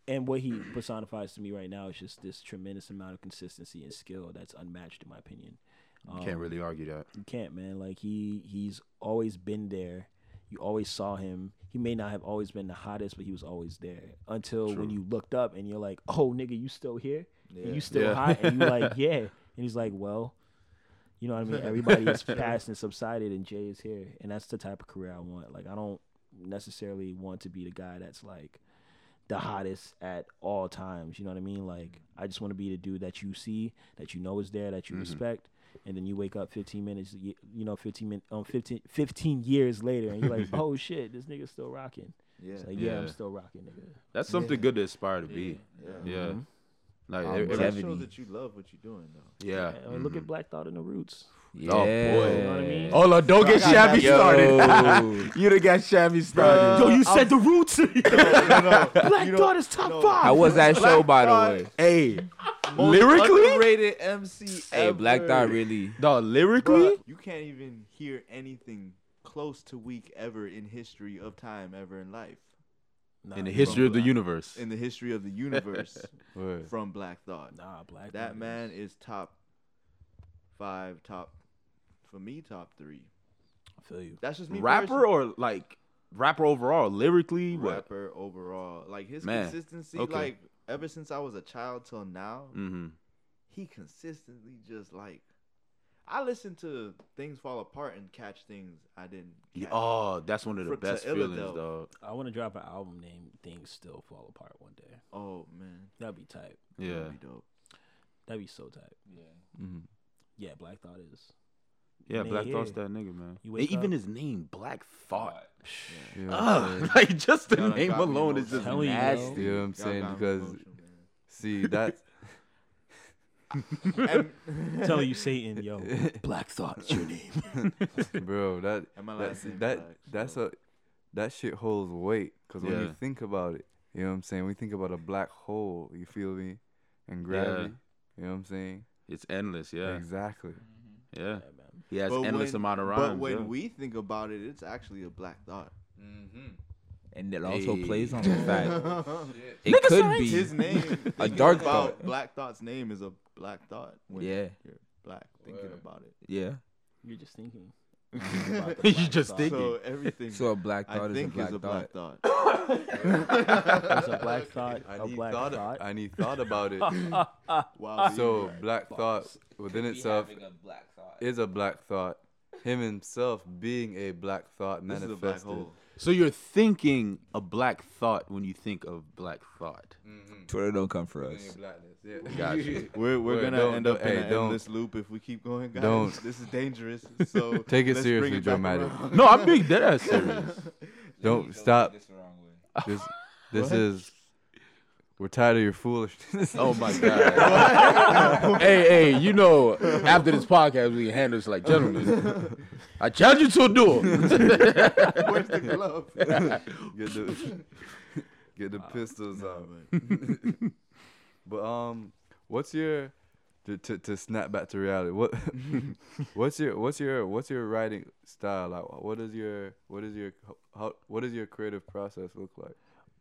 and what he personifies to me right now is just this tremendous amount of consistency and skill that's unmatched in my opinion You can't Um, really argue that. you can't, man. Like he he's always been there. You always saw him. He may not have always been the hottest, but he was always there until when you looked up and you're like, "Oh, nigga, you still here? Yeah. And you still Yeah. hot?" And you like, "Yeah." And he's like, "Well, you know what I mean? Everybody has passed and subsided, and Jay is here, and that's the type of career I want. Like, I don't necessarily want to be the guy that's like the hottest at all times. You know what I mean? Like, I just want to be the dude that you see, that you know is there, that you Mhm. respect, and then you wake up 15 minutes, you know, 15 min, um, 15, 15 years later, and you're like, oh shit, this nigga's still rocking. Yeah. Like, yeah, I'm still rocking, nigga. That's something good to aspire to be. Yeah. Yeah. Mhm. Like Um, every- But shows that you love what you're doing, though. yeah. I mean, Look at mhm. Black Thought in the Roots. Yeah. Oh boy. You know what I mean? Hold on, don't get Bro, shabby that- started. you done got shabby started. Yo, you I'm- said the Roots. no, no. Black You Thought is top no. five. How was that show, by the way? Hey, lyrically, underrated MC Hey, Black ever. Thought really. dog, lyrically, Bruh, you can't even hear anything close to weak ever in history of time ever in life. Nah, in the history of the Black. universe. In the history of the universe from Black Thought. Nah, Black That Thought man is- is top five, top for me, top three. I feel you. That's just me. Rapper personally. or like rapper overall, lyrically, what? rapper overall. Like his Man, consistency, okay. like ever since I was a child till now, Mm-hmm. he consistently just like I listen to things fall apart and catch things I didn't. Catch. Oh, that's one of the Fruit to best feelings, Illidale. dog. I want to drop an album named "Things Still Fall Apart" one day. Oh man, That'd be tight. Yeah. that'd be dope. That'd be so tight. Yeah. Mhm. Yeah, Black Thought is. Yeah, Man, Black yeah. Thought's that nigga, man. You even his name, Black Thought. You know Ugh, like just the name alone is just Telling you, nasty. You know what I'm saying? Because emotional, man. see that And- Telling you, Satan, yo, Black Thought's your name. bro, that And that last that that's a that shit holds weight because when you think about it, you know what I'm saying. When you think about a black hole, you feel me, and gravity. You know what I'm saying? It's endless, yeah. Exactly. Yeah. Yeah, man. He has But endless when- amount of But when yeah. we think about it, it's actually a black thought. Mm-hmm. And it also Hey. plays on the fact it could be His name, a dark about thought. Black Thought's name is a black thought. When Yeah. you're black, thinking about it. Yeah. You're just thinking. You just thinking. So everything So a black I thought is a black is a thought. black thought. It's a Black Thought. I A Black thought, Thought. I need thought about it. Wow. so black thought within itself a black thought. Is a black thought. Him himself being a black thought this is a black manifested. hole. So you're thinking a black thought when you think of black thought. Mm-hmm. Twitter don't come for us. Yeah. Gotcha. We're we're Wait, gonna end up don't- in hey, an loop if we keep going, guys. don't. This is dangerous. So Take it seriously, back dramatic. No, I'm being dead ass serious. Don't stop. This wrong way. This this is. We're tired of your foolishness. Oh my god. hey, hey, you know, after this podcast, we can handle this like gentlemen. I challenge you to a duel. Where's the glove? get the get the pistols out. Man. but um, what's your to, to to snap back to reality? What what's your what's your what's your writing style like? What is your what is your how what does your creative process look like?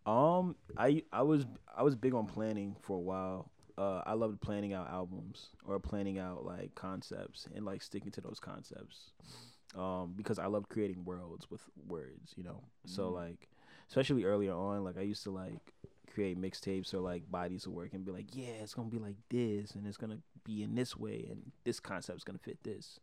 Um, I I was I was big on planning for a while. Uh, I loved planning out albums or planning out like concepts and like sticking to those concepts. Um, because I love creating worlds with words, you know. So Mhm. like, especially earlier on, like I used to like create mixtapes or like bodies of work and be like, yeah, it's gonna be like this and it's gonna be in this way and this concept's gonna fit this.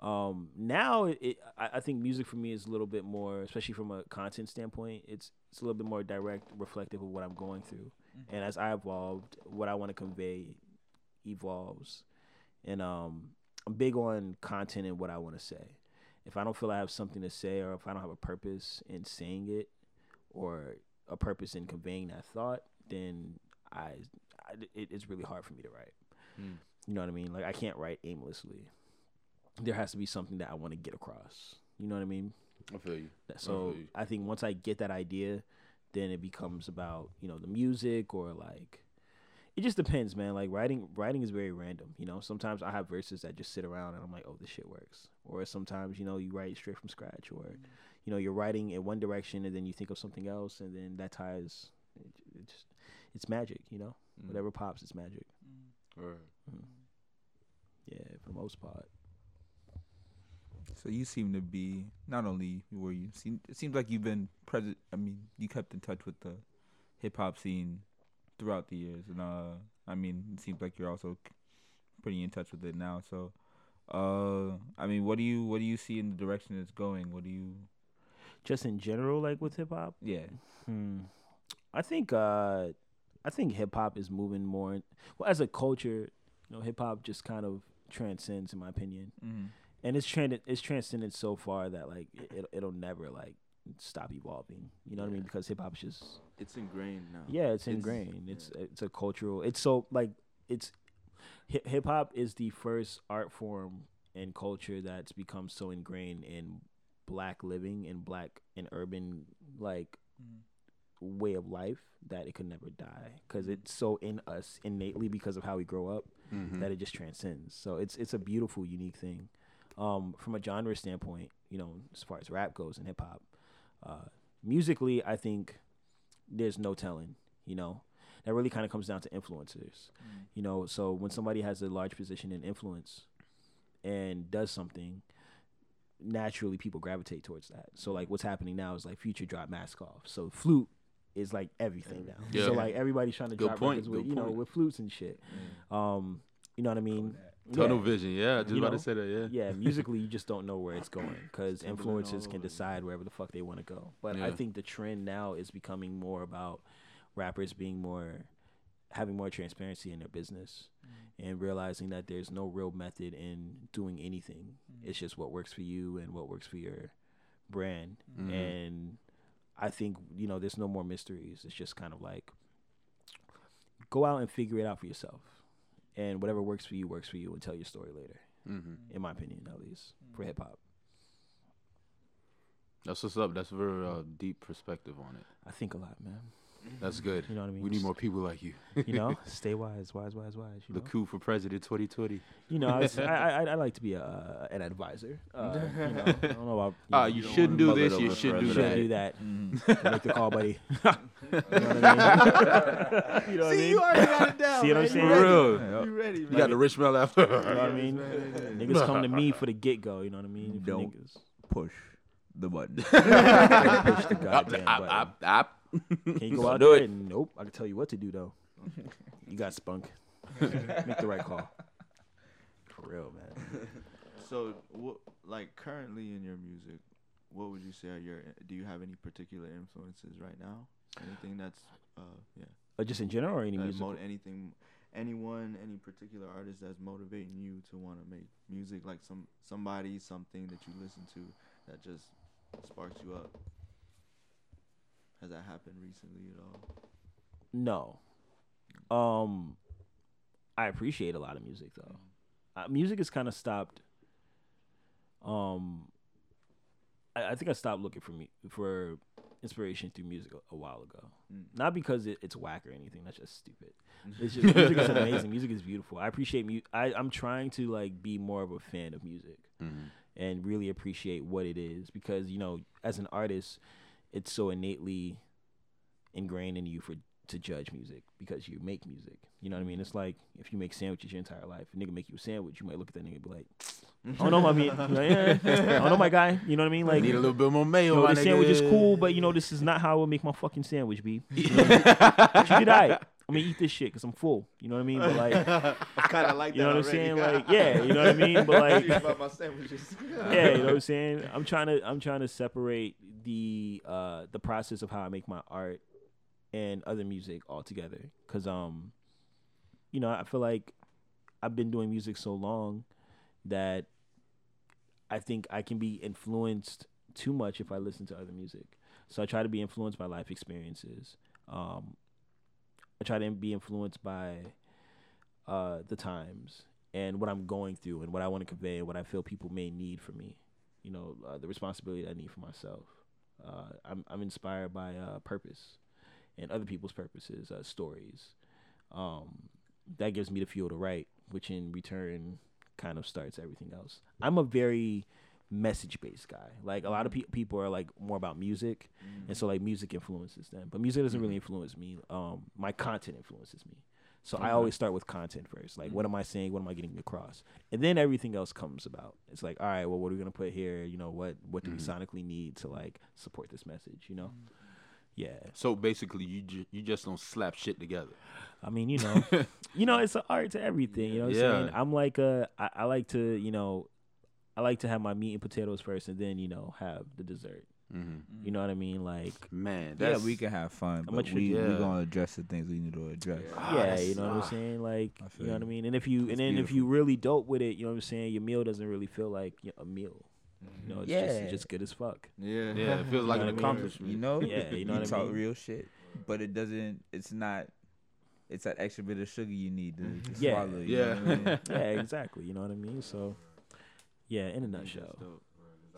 Um, now it, I, I think music for me is a little bit more, especially from a content standpoint. It's it's a little bit more direct, reflective of what I'm going through. And as I evolved, what I want to convey evolves. And um, I'm big on content and what I want to say. If I don't feel I have something to say, or if I don't have a purpose in saying it, or a purpose in conveying that thought, then I, I it, it's really hard for me to write. Mm. You know what I mean? Like I can't write aimlessly. There has to be something that I want to get across. You know what I mean? I feel you. So feel you. I think once I get that idea, then it becomes about you know the music or like it just depends, man. Like writing, writing is very random. You know, sometimes I have verses that just sit around and I'm like, oh, this shit works. Or sometimes you know you write straight from scratch, or you know you're writing in one direction and then you think of something else and then that ties. It, it just it's magic, you know. Mm. Whatever pops, it's magic. Or Yeah, for the most part. So you seem to be not only were you seem it seems like you've been present. I mean, you kept in touch with the hip hop scene throughout the years, and uh, I mean, it seems like you're also pretty in touch with it now. So, uh, I mean, what do you what do you see in the direction it's going? What do you? Just in general, like with hip hop. Yeah. Hmm. I think uh I think hip hop is moving more well as a culture, you know, hip hop just kind of transcends in my opinion. Mm-hmm. And it's trend it's transcended so far that like it it'll never like stop evolving. You know what I mean? Because hip hop is just It's ingrained now. yeah, it's It's- ingrained. It's yeah. it's a cultural. It's so like it's hip hop is the first art form and culture that's become so ingrained in black living and black and urban like way of life that it could never die because it's so in us innately because of how we grow up Mm-hmm. that it just transcends. So it's it's a beautiful, unique thing. Um, from a genre standpoint, you know, as far as rap goes and hip hop, uh, musically, I think there's no telling. You know, that really kind of comes down to influencers. You know, so when somebody has a large position in influence and does something, naturally people gravitate towards that. So like what's happening now is like Future drop Mask Off. So flute is like everything now. Yeah. So like everybody's trying to Good drop point, records with good you know point. with flutes and shit. Um, you know what I mean? Tunnel Yeah. vision, yeah. Just You about know? to say that, yeah. Yeah, musically, you just don't know where it's going because influencers can decide wherever the fuck they want to go. But I think the trend now is becoming more about rappers being more, having more transparency in their business and realizing that there's no real method in doing anything. It's just what works for you and what works for your brand. Mhm. And I think, you know, there's no more mysteries. It's just kind of like go out and figure it out for yourself. And whatever works for you works for you and tell your story later Mm-hmm. in my opinion, at least for hip hop. That's what's up. That's a very uh, deep perspective on it. I think a lot, man. That's good. You know what I mean? We need more people like you. You know, stay wise, wise, wise, wise. You The know, coup for president 2020. you know I, was, I, I I like to be a uh, an advisor. Uh, you know, I don't know about. Ah, know, you don't shouldn't do this. it You over should do you forever. shouldn't do that. Mm-hmm. Make the call, buddy. you know what I mean? you know what I See, mean? you already got it down. See what I'm saying? You For ready. real. You ready, You got the rich smell after. You know what I mean? Niggas come to me for the get go. You know what I mean? Don't. niggas. Push the button. Push the goddamn Op, button. op, op. Can you go Don't out do there? it. And nope. I can tell you what to do though. You got spunk. Make the right call. For real, man. So, what, like currently in your music, what would you say are your? Do you have any particular influences right now? Anything that's, uh, yeah, Uh, just in general or any uh, music? mo- anything, anyone, any particular artist that's motivating you to want to make music, like some somebody, something that you listen to that just sparks you up. Has that happened recently at all? No. Um, I appreciate a lot of music though. Uh, music has kind of stopped. Um, I, I think I stopped looking for me for inspiration through music a, a while ago. Mm. Not because it, it's whack or anything. That's just stupid. It's just music is amazing. Music is beautiful. I appreciate mu- I I'm trying to like be more of a fan of music Mhm. and really appreciate what it is because you know as an artist it's so innately ingrained in you for to judge music because you make music you know what i mean it's like if you make sandwiches your entire life a nigga make you a sandwich you might look at that nigga and be like i don't know my man like, yeah, i don't know my guy you know what i mean like Need a little bit more mayo. you know, my this sandwich is cool, but you know, this is not how I would make my fucking sandwich, B. You know I mean? You did right. I'm gonna eat this shit because I'm full. You know what I mean? But like, I kind of like you know what I'm saying? Like, yeah, you know what I mean? But like, about my sandwiches. yeah, you know what I'm saying. I'm trying to I'm trying to separate the uh the process of how I make my art and other music altogether. Cause um, you know, I feel like I've been doing music so long that I think I can be influenced too much if I listen to other music. So I try to be influenced by life experiences. Um, I try to be influenced by uh, the times and what I'm going through and what I want to convey and what I feel people may need from me. You know, uh, the responsibility I need for myself. Uh, I'm I'm inspired by uh, purpose and other people's purposes, uh, stories. Um, that gives me the fuel to write, which in return kind of starts everything else. I'm a very message based guy. Like a lot of mm. pe- people are like more about music, and mm. so like music influences them, but music doesn't really mm-hmm. influence me. Um, my content influences me. So I always start with content first. Like, what mm. am I saying? What am I getting across? And then everything else comes about. It's like, all right, well, what are we gonna put here? You know, what what do we mm-hmm. sonically need to like support this message? You know, yeah. So basically, you ju- you just don't slap shit together. I mean, you know, you know, it's an art to everything. You know what Yeah. I'm saying? I'm like, uh, I, I like to, you know, I like to have my meat and potatoes first, and then you know have the dessert. Mm-hmm. You know what I mean? Like, Man, Yeah, we can have fun, but much we yeah. we gonna address the things we need to address. Ah, yeah, you know what ah. I'm saying? Like, you know what I mean? And if you, and It's then if you really dope with it, you know what I'm saying? Your meal doesn't really feel like you know, a meal. You know, it's just Yeah. it's just good as fuck. Yeah. yeah, it feels like You know an what I mean? accomplishment. You know, Yeah, you know what I talk mean? real shit, but it doesn't. It's not. It's that extra bit of sugar you need to, to Yeah. swallow. you Yeah. know what I mean? yeah, exactly. You know what I mean? So, yeah, in a nutshell. dope.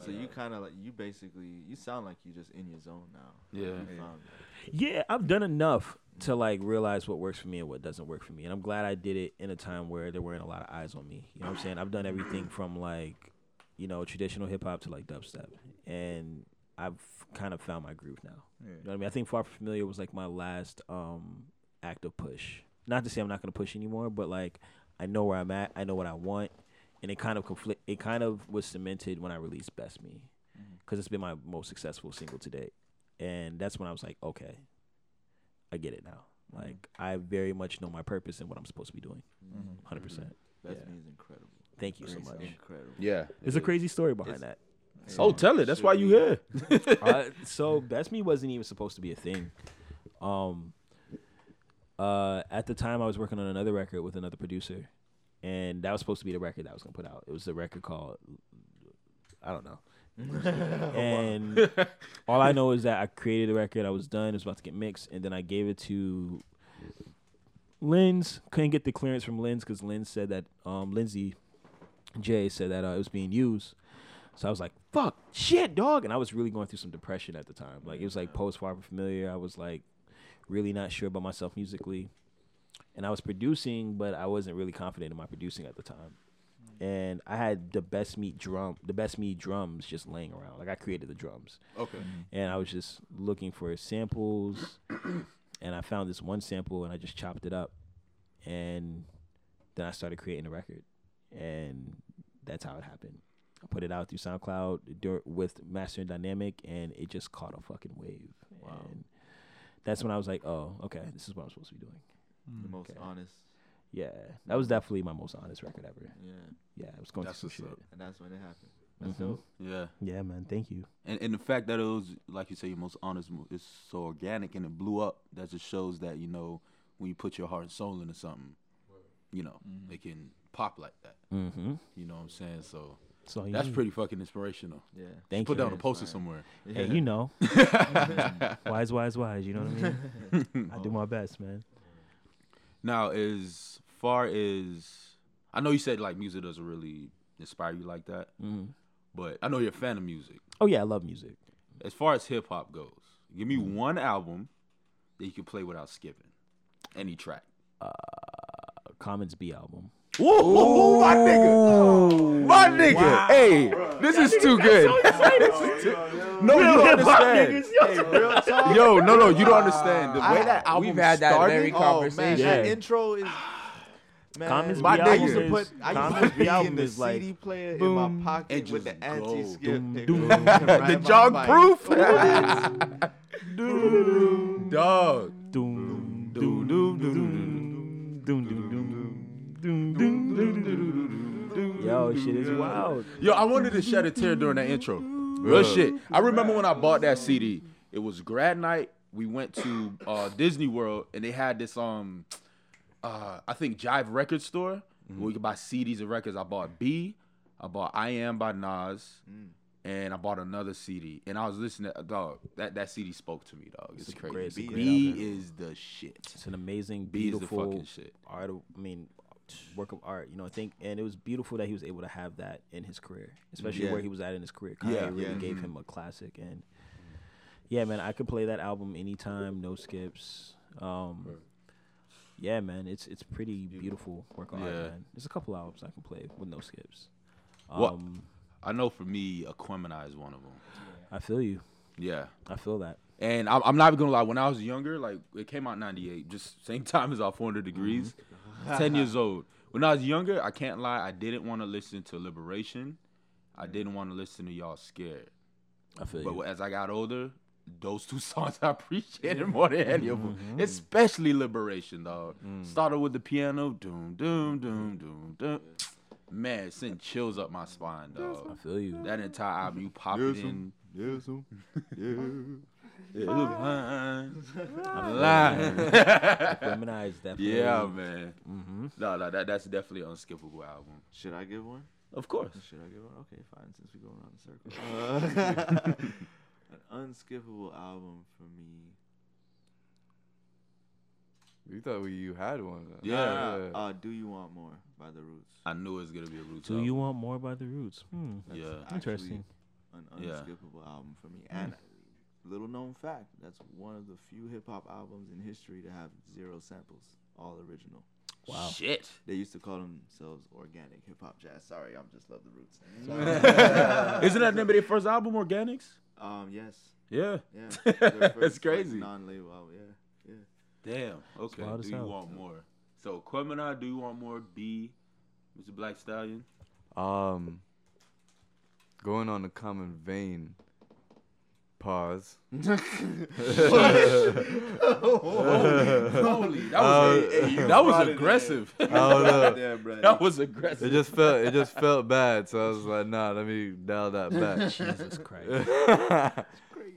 So you kind of like you basically you sound like you just in your zone now. Yeah. You found it. Yeah, I've done enough to like realize what works for me and what doesn't work for me. And I'm glad I did it in a time where there weren't a lot of eyes on me. You know what I'm saying? I've done everything from like, you know, traditional hip hop to like dubstep. And I've kind of found my groove now. Yeah. You know what I mean? I think Far From Familiar was like my last um active push. Not to say I'm not gonna push anymore, but like I know where I'm at, I know what I want, and it kind of conflict. It kind of was cemented when I released Best Me, because it's been my most successful single to date, and that's when I was like, okay, I get it now. Like I very much know my purpose and what I'm supposed to be doing. Mhm. Hundred percent. Best Yeah. me is incredible. Thank you so Great much. song. Incredible. Yeah. There's a crazy story behind It's- that. Oh, tell it. That's why you here. uh, so Best Me wasn't even supposed to be a thing. Um, uh, at the time, I was working on another record with another producer, and that was supposed to be the record that I was gonna put out. It was a record called I don't know. and all I know is that I created the record. I was done. It was about to get mixed, and then I gave it to Lens. Couldn't get the clearance from Lens because Lens said that um, Lindsay Jay said that uh, it was being used. So I was like, "Fuck, shit, dog!" And I was really going through some depression at the time. Like it was like post far familiar. I was like really not sure about myself musically, and I was producing, but I wasn't really confident in my producing at the time. Mm. And I had the best meat drum, the best me drums just laying around. Like I created the drums, Okay. Mm-hmm. and I was just looking for samples, and I found this one sample, and I just chopped it up, and then I started creating a record, and that's how it happened. I put it out through SoundCloud with Master and Dynamic, and it just caught a fucking wave. Wow. And that's when I was like, oh, okay, this is what I'm supposed to be doing. The most Okay. honest. Yeah, that was definitely my most honest record ever. Yeah. Yeah, I was going That's through some shit. up. And that's when it happened. That's Mhm. dope. Yeah. Yeah, man, thank you. And and the fact that it was like you say your most honest mo- it's so organic and it blew up that just shows that you know when you put your heart and soul into something you know, it can pop like that. Mm-hmm. You know what I'm saying? So So that's pretty fucking inspirational. Yeah. Thank you. Put you. down a poster somewhere. Hey, you know, wise, wise, wise. You know what I mean? I do my best, man. Now, as far as I know, you said like music doesn't really inspire you like that, Mhm. but I know you're a fan of music. Oh yeah, I love music. As far as hip hop goes, give me one album that you can play without skipping, any track. Uh, Commons B album. Whoa, my nigga, my nigga. Hey, this is too good. no, you don't understand. Hey. Yo, no, no, you don't understand. The way I- that album We've had that started, very Oh man, conversation. that intro is. Man, Commons My B I nigga. used to put I used to Commons put B B album in the is like CD player in my pocket and with just the go. anti-skip. Doom, nigga. doom. Riding the my jog bike. proof, What? dog. doom, Doom, doom, doom, doom, doom, doom, Yo, shit is wild. Yo, I wanted to shed a tear during that intro. Real shit. I remember when I bought that CD. It was grad night. We went to uh, Disney World and they had this um, uh, I think Jive Record Store where you could buy CDs and records. I bought B. I bought I Am by Nas. And I bought another CD, and I was listening. To, dog, that that CD spoke to me, dog. It's, It's crazy. great- it's a B, is the shit. It's an amazing, B is the beautiful fucking shit. art. I mean, work of art. You know, I think, and it was beautiful that he was able to have that in his career, especially Yeah. where he was at in his career. Kanye Yeah. really Yeah. gave him a classic, and yeah, man, I could play that album anytime, no skips. Um, yeah, man, it's it's pretty beautiful work of art, man. There's a couple albums I can play with no skips. What- Um, I know for me, Aquemini is one of them. I feel you. Yeah. I feel that. And I'm, I'm not even gonna lie. When I was younger, like it came out '98, just same time as our 400 degrees. Ten years old. When I was younger, I can't lie. I didn't want to listen to Liberation. I didn't want to listen to Y'all Scared. I feel you. But as I got older, those two songs I appreciated more than any of them. Especially Liberation, dog. Started with the piano, doom, doom, doom, doom, doom. Man, it sent chills up my spine, dog. I feel you. That entire album, you pop it in. Yes, um, yeah. I'm lying. Gemini is definitely. yeah, man. Mm-hmm. No, no, that, that's definitely an unskippable album. Should I give one? Of course. Should I give one? Okay, fine. Since we're going around the circle, uh, an unskippable album for me. You thought we, you had one. Then. Yeah. Uh, Do You Want More by The Roots. I knew it was gonna be a Roots. Do album. you want more by the Roots? Hmm. That's Yeah. Interesting. An Yeah. unskippable album for me. And little known fact, that's one of the few hip hop albums in history to have zero samples, all original. Wow. Shit. They used to call themselves organic hip hop jazz. Sorry, I'm just love the roots. Isn't that the name of their first album, Organix? um, yes, Yeah. yeah. Their That's first, like, crazy. non-label album, yeah, yeah. Damn. Okay. wild Do as you hell. want more? So Aquemini, do you want more? B, Mr. Black Stallion. Um, going on a common vein. Pause. Holy, that was Uh, that was aggressive. I don't know. That was aggressive. It just felt it just felt bad, so I was like, nah, let me dial that back. Jesus Christ.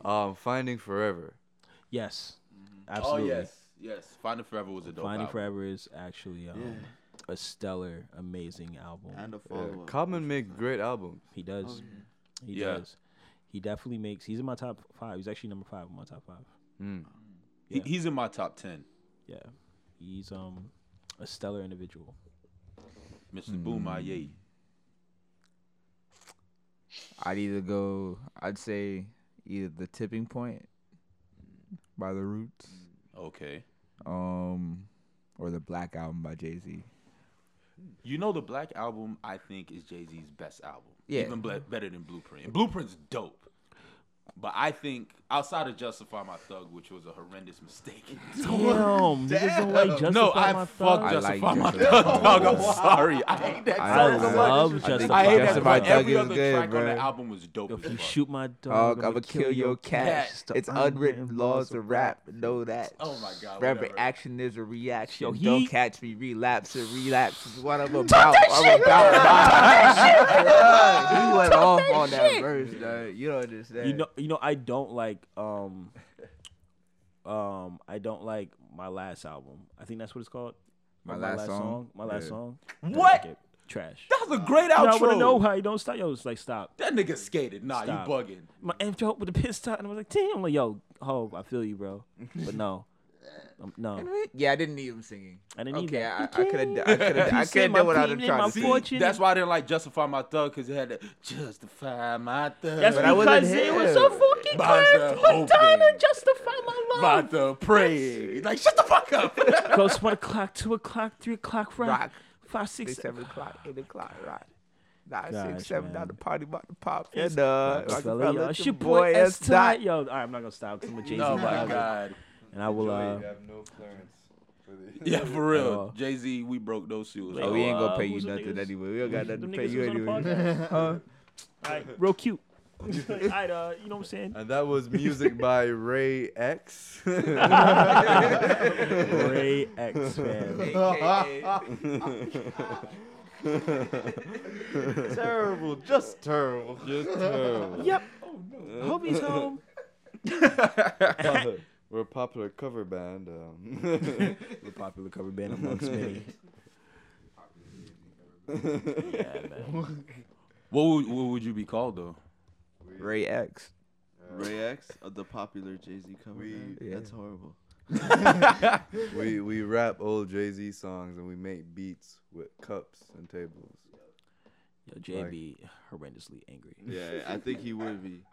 um, Finding Forever. yes. oh Absolutely. yes, yes. Finding Forever was a dope Finding album. Forever is actually um, Yeah. a stellar, amazing album. and a follow up. Common make great albums. he does. Oh, He Yeah. does. He definitely makes. He's in my top five. He's actually number five in my top five. Mm. He, Yeah. he's in my top ten. Yeah. He's um a stellar individual. Mr. Boom Aye. I'd either go. I'd say either the tipping point by the Roots, Okay. um, or the Black Album by Jay Z. You know the Black album I think is Jay Z's best album. Yeah. Even better than Blueprint. And Blueprint's dope. But I think outside of Justify My Thug, which was a horrendous mistake. Damn, niggas don't like Justify no, I My fuck Thug. I Justify like My Justify Thug, My dog. I'm Thug. sorry. I hate that I song so love I think Justify I hate that Justify. Thug Every is other good, track on bro. the album was dope If you shoot my dog, Dog, I'ma kill your cat. It's unwritten laws of rap. Know that. Oh my God, Forever whatever. action is a reaction. Yo, Don't catch me relapsing. Relapse is what I'm about. I'm about. he went off on that verse, dog. You don't understand. You know, you know, I don't like um, um, I don't like my last album. I think that's what it's called. My Or last song? My last Yeah. song. What? Okay, Trash. That was a great No, outro. I want to know how you don't stop. Yo, it's like stop. that nigga skated. Nah, Stop. you bugging. My intro with the piss top, and I was like, damn. I'm like, yo, Hov, I feel you, bro. But no, um, no, Yeah, I didn't need him singing. I didn't need okay, that. I- I coulda can't- d- I coulda- I coulda done without him pain trying to sing. fortune. That's why I didn't like justify my thug because it had to justify my thug. That's But I wasn't because it was here. so fucking About clear. to Put time open. to justify my love. about to pray. Like shut the fuck up. Goes one o'clock, two o'clock, three o'clock, right? Rock. Five, six, Six, seven o'clock, eight o'clock, right? Nine, Gosh, six, seven, man. now the party about to pop. Yes. And, uh, Rockefeller, Rockefeller, yo, it's it's your your boy boy S S. Dot. Yo, all right, I'm not gonna stop because I'm a Jay Z. oh my god. And I will. Uh, you have no clearance Yeah, for real. Jay Z, we broke those shoes. Oh, we ain't gonna uh, pay you who's nothing niggas? anyway. We don't got nothing to pay you who's on the anyway. podcast? Huh? all right, real cute. all right, uh, you know what I'm saying? And that was music by Ray X. Ray X man. terrible, just terrible. Just terrible. Yep. Oh, Hope he's home. We're a popular cover band. Um. The popular cover band amongst many. yeah, man. What would, what would you be called though? Ray X. Ray X, uh, the popular Jay Z cover. We- band? yeah. That's horrible. we we rap old Jay Z songs and we make beats with cups and tables. Yo, Jay be horrendously angry. Yeah, I think he would be.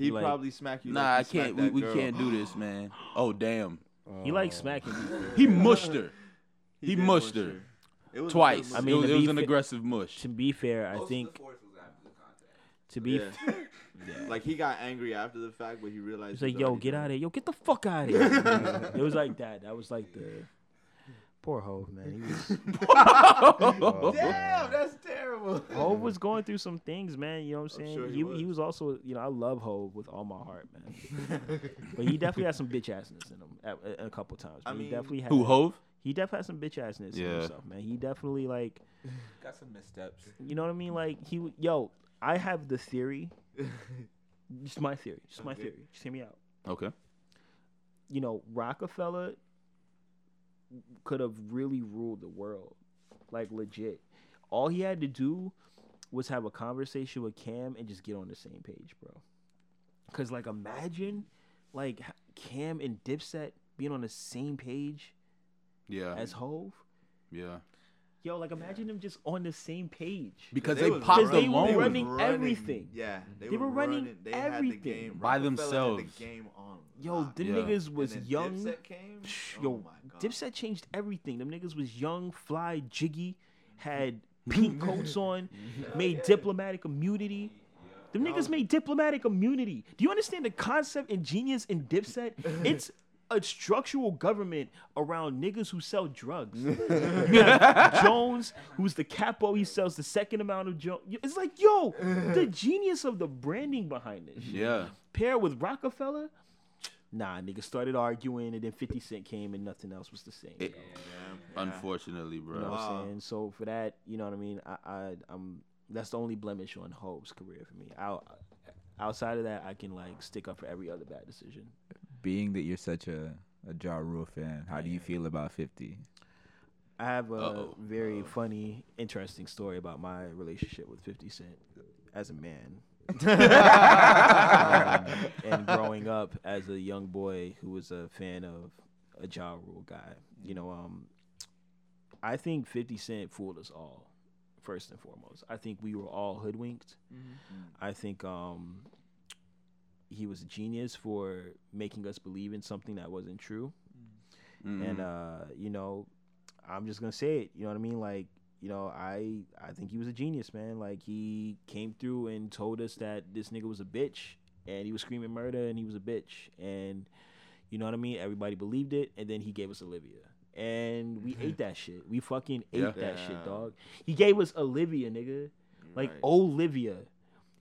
He'd Like- probably smack you. Nah, like I can't. We, we can't do this, man. Oh damn. He likes smacking people. He mushed her He did mushed mush her. It was twice. I I mean, mean, it was, an fa- aggressive mush. To be fair, I think to be, Yeah. f- Like he got angry after the fact, but he realized. He's like, yo, get out of here. Yo, get the fuck out of here. it was like that. That was like the poor Hov, man. He was Oh, Damn, that's terrible. Hov was going through some things, man. You know what I'm I'm saying? sure he he, was. he was also, you know, I love Hov with all my heart, man. but he definitely had some bitch assness in him at, at- a couple times. I man. mean- he definitely had Who Hov? He definitely had some bitch assness in himself, man. He definitely like, Got some missteps. you know what I mean? Like he, yo, I have the theory. Just my theory. Just my Okay. theory. Just hear me out. Okay. you know, Rockefeller could have really ruled the world, like legit. All he had to do was have a conversation with Cam and just get on the same page, bro. Cause like imagine, like Cam and Dipset being on the same page Yeah. as Hov. yeah. Yo, like imagine them just on the same page. Because They they, popped running- alone. they was running everything. Yeah, they, They were, were running running. They had the everything. game By themselves. The game on. Yo, lock. them Yeah. niggas And was then young. Dipset came. Psh, Oh Yo, my God. Dipset changed everything. Them niggas was young, fly, jiggy, had pink coats on, made diplomatic immunity. Them niggas made diplomatic immunity. Do you understand the concept and genius in Dipset? It's a structural government around niggas who sell drugs. You have Jones, who's the capo, he sells the second amount of Jones. It's like, yo, the genius of the branding behind this. shit. Yeah. Pair with Rockefeller, nah, niggas started arguing, and then 50 Cent came, and nothing else was the same. It- yo. Unfortunately, bro. You know what I'm saying? So for that, you know what I mean. I, I I'm that's the only blemish on Hov's career for me. Out, outside of that, I can like stick up for every other bad decision. Being that you're such a a Ja Rule fan, how do you feel about 50? I have a Uh-oh. very funny, interesting story about my relationship with 50 Cent as a man. Um, and growing up as a young boy who was a fan of a Ja Rule guy, you know, um, I think 50 Cent fooled us all, first and foremost. I think we were all hoodwinked. I think um, he was a genius for making us believe in something that wasn't true. Mhm. And uh, you know, I'm just gonna say it. You know what I mean? Like, you know, I I think he was a genius, man. Like he came through and told us that this nigga was a bitch, and he was screaming murder, and he was a bitch, and you know what I mean? Everybody believed it, and then he gave us Olivia. And we ate that shit. We fucking ate Yeah. that shit, dog. He gave us Olivia, nigga. Like Right. Olivia.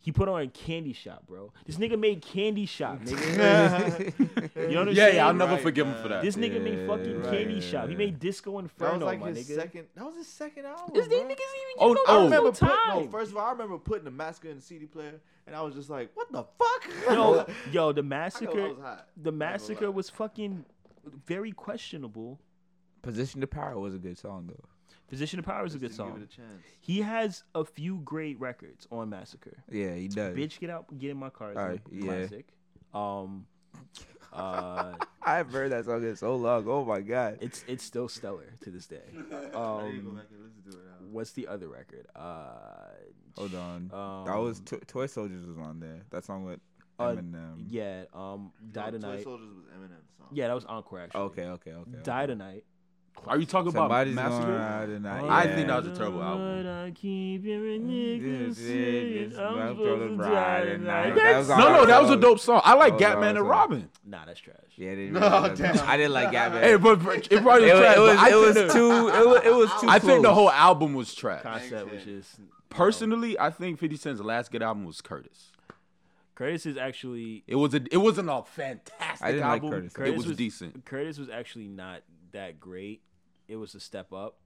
He put on a candy shop, bro. This nigga made candy shop, nigga. you know what I'm Yeah, saying? yeah, I'll never Right, forgive him for that. This nigga made fucking Yeah, candy right. shop. He made Disco Inferno, That was like my his nigga. second. That was his second album. This these bro. niggas even Oh, get oh. I no remember putting, time. no, first of all, I remember putting the massacre in the CD player, and I was just like, "What the fuck?" yo, yo, the I know I massacre, the massacre was fucking very questionable Position to Power was a good song though. Position of Power is a good song. Give it a chance. He has a few great records on Massacre. Yeah, he does. Bitch, get out, get in my car. Is a Alright, yeah. classic. Um, uh, I've heard that song in so long. Oh my god. it's it's still stellar to this day. Um, what's the other record? Uh, Hold on. Um, that was to- Toy Soldiers was on there. That song with Uh, Eminem. yeah. Um, Die No, Toy Soldiers was Eminem's song. Yeah, that was Encore actually. Okay, okay, okay. okay. Die Tonight. Are you talking about Somebody's Massacre? going out tonight. I yeah. think that was a terrible album. I keep hearing niggas Yes, I'm I'm supposed supposed to to die tonight. tonight. That's- That was No, no, that was a dope song. I like That Gatman and. Robin. Nah, that's trash. Yeah, they No, really- damn. I didn't like Gavin. Hey, but but it probably was was, trash. it was, it was think the- too. It was, it was too. I think the whole album was trash. Concept was just Personally, I think 50 Cent's last good album was Curtis. Curtis is actually It was a it wasn't a fantastic I didn't like album. Curtis. It was, was- decent. Curtis was actually not that great. It was a step up.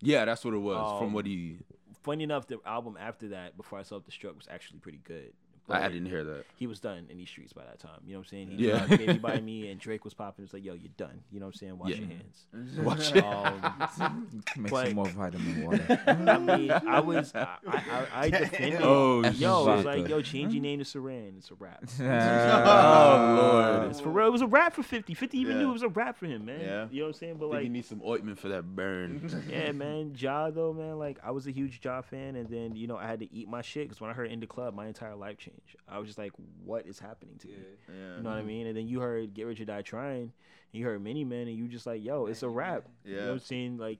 Yeah, that's what it was from Um, what he. Funny enough, the album after that, before I Self Destruct, was actually pretty good. I, I didn't hear that. He was done in these streets by that time. You know what I'm saying? He Yeah. dropped Baby by Me and Drake was popping. It's like, yo, you're done. You know what I'm saying? Wash Yeah. your hands. Watch it. Um, Make but- some more vitamin water. I mean, I was, I, I, I, I defended. Oh, yo, shit. it's like, yo, change your name to Saran. It's a rap. Oh, Lord. It's for real. It was a rap for 50. 50 even Yeah. knew it was a rap for him, man. Yeah. You know what I'm saying? But think like, you need some ointment for that burn. yeah, man. Ja though, man. Like I was a huge Ja fan, and then you know I had to eat my shit because when I heard In the Club, my entire life changed. I was just like, what is happening to me? Yeah. You know what I mean? And then you heard Get Rich or Die Trying, and you heard Many Men, and you just like, yo, it's a rap. You know what I'm saying? Like,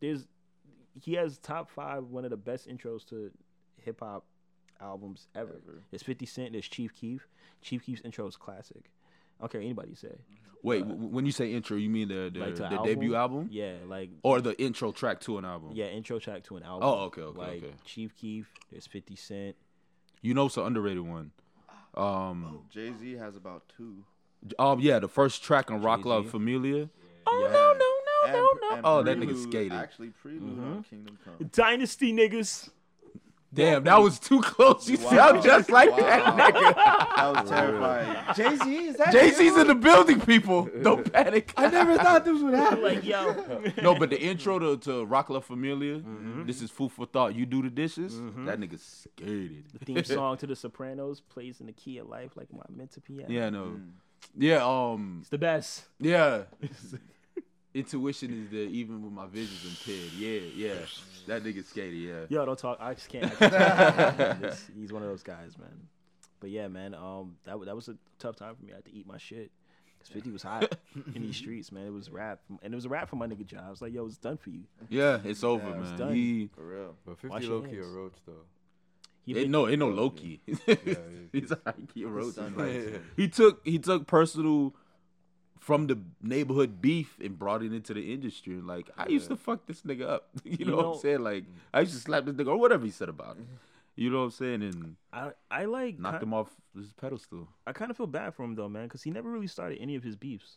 there's he has top five, one of the best intros to hip hop albums ever. Ever. There's 50 Cent. There's Chief Keef. Chief Keef's intro is classic. I don't care what anybody say. Mm-hmm. Wait, w- when you say intro, you mean the the, Like the album? debut album, Yeah, like or the intro track to an album? yeah, intro track to an album. Oh, okay, okay, like okay. Chief Keef. There's 50 Cent. You know, it's an underrated one. Um, Jay Z has about two. um, yeah, the first track on Rock Jay-Z. Love Familia. Oh Yeah. no no no no And- no! and Oh, that nigga Prelude- skated. Actually, Prelude on Kingdom Come. Dynasty niggas. Damn, that was too close. You Wow. sound just like that nigga. That was terrifying. Jay Z is that? Jay Z's in the building, people. Don't panic. I never thought this would happen. like yo. No, but the intro to, to Roc La Familia, Mm-hmm. this is food for thought. You do the dishes, that nigga scared The theme song to The Sopranos plays in the key of life like my mental piano. Yeah, no. Yeah, um, It's the best. yeah. Intuition is there even with my vision's impaired. Yeah, yeah. That nigga skated, yeah. Yo, don't talk. I just can't. I can't talk. Just- he's one of those guys, man. But yeah, man. Um, that wa- that was a tough time for me. I had to eat my shit. Cause Fifty was hot in these streets, man. It was rap, and it was a rap for my nigga John. I was like, yo, it's done for you. Yeah, it's over, Yeah, it's man. done. He, For real. But 50 Wash your low key a roach though. He ain't no, ain't no Loki. yeah. He's a high-key roach. Like, likes him. he took he took personal from the neighborhood beef and brought it into the industry. Like I used to fuck this nigga up. You, know, what know- I'm saying? Like I used to slap this nigga or whatever he said about him. You know what I'm saying? And I I like knocked ki- him off his pedestal. I kind of feel bad for him though, man, because he never really started any of his beefs.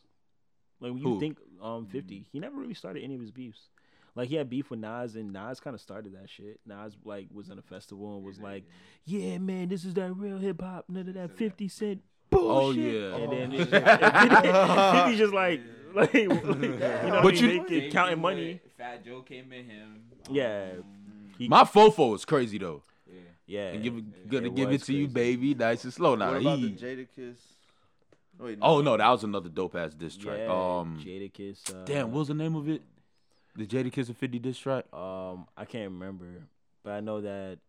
Like when you Who? think um fifty, he never really started any of his beefs. Like he had beef with Nas, and Nas kind of started that shit. Nas like was in a festival and was like, "Yeah, man, this is that real hip hop, none of that Fifty Cent bullshit." yeah. and then it's just, and 50 just like, like, you know, But what I you- mean? Making- counting money. Fat Joe came in him. Yeah, he, My fofo is crazy though. yeah. And give it gonna give it was to you, baby, nice and slow. Now What about the he. Jadakiss? Wait, Oh no, that was another dope ass diss track. Yeah, Um, Jadakiss. Uh, damn, what was the name of it? The Jadakiss and 50 diss track. Um, I can't remember, but I know that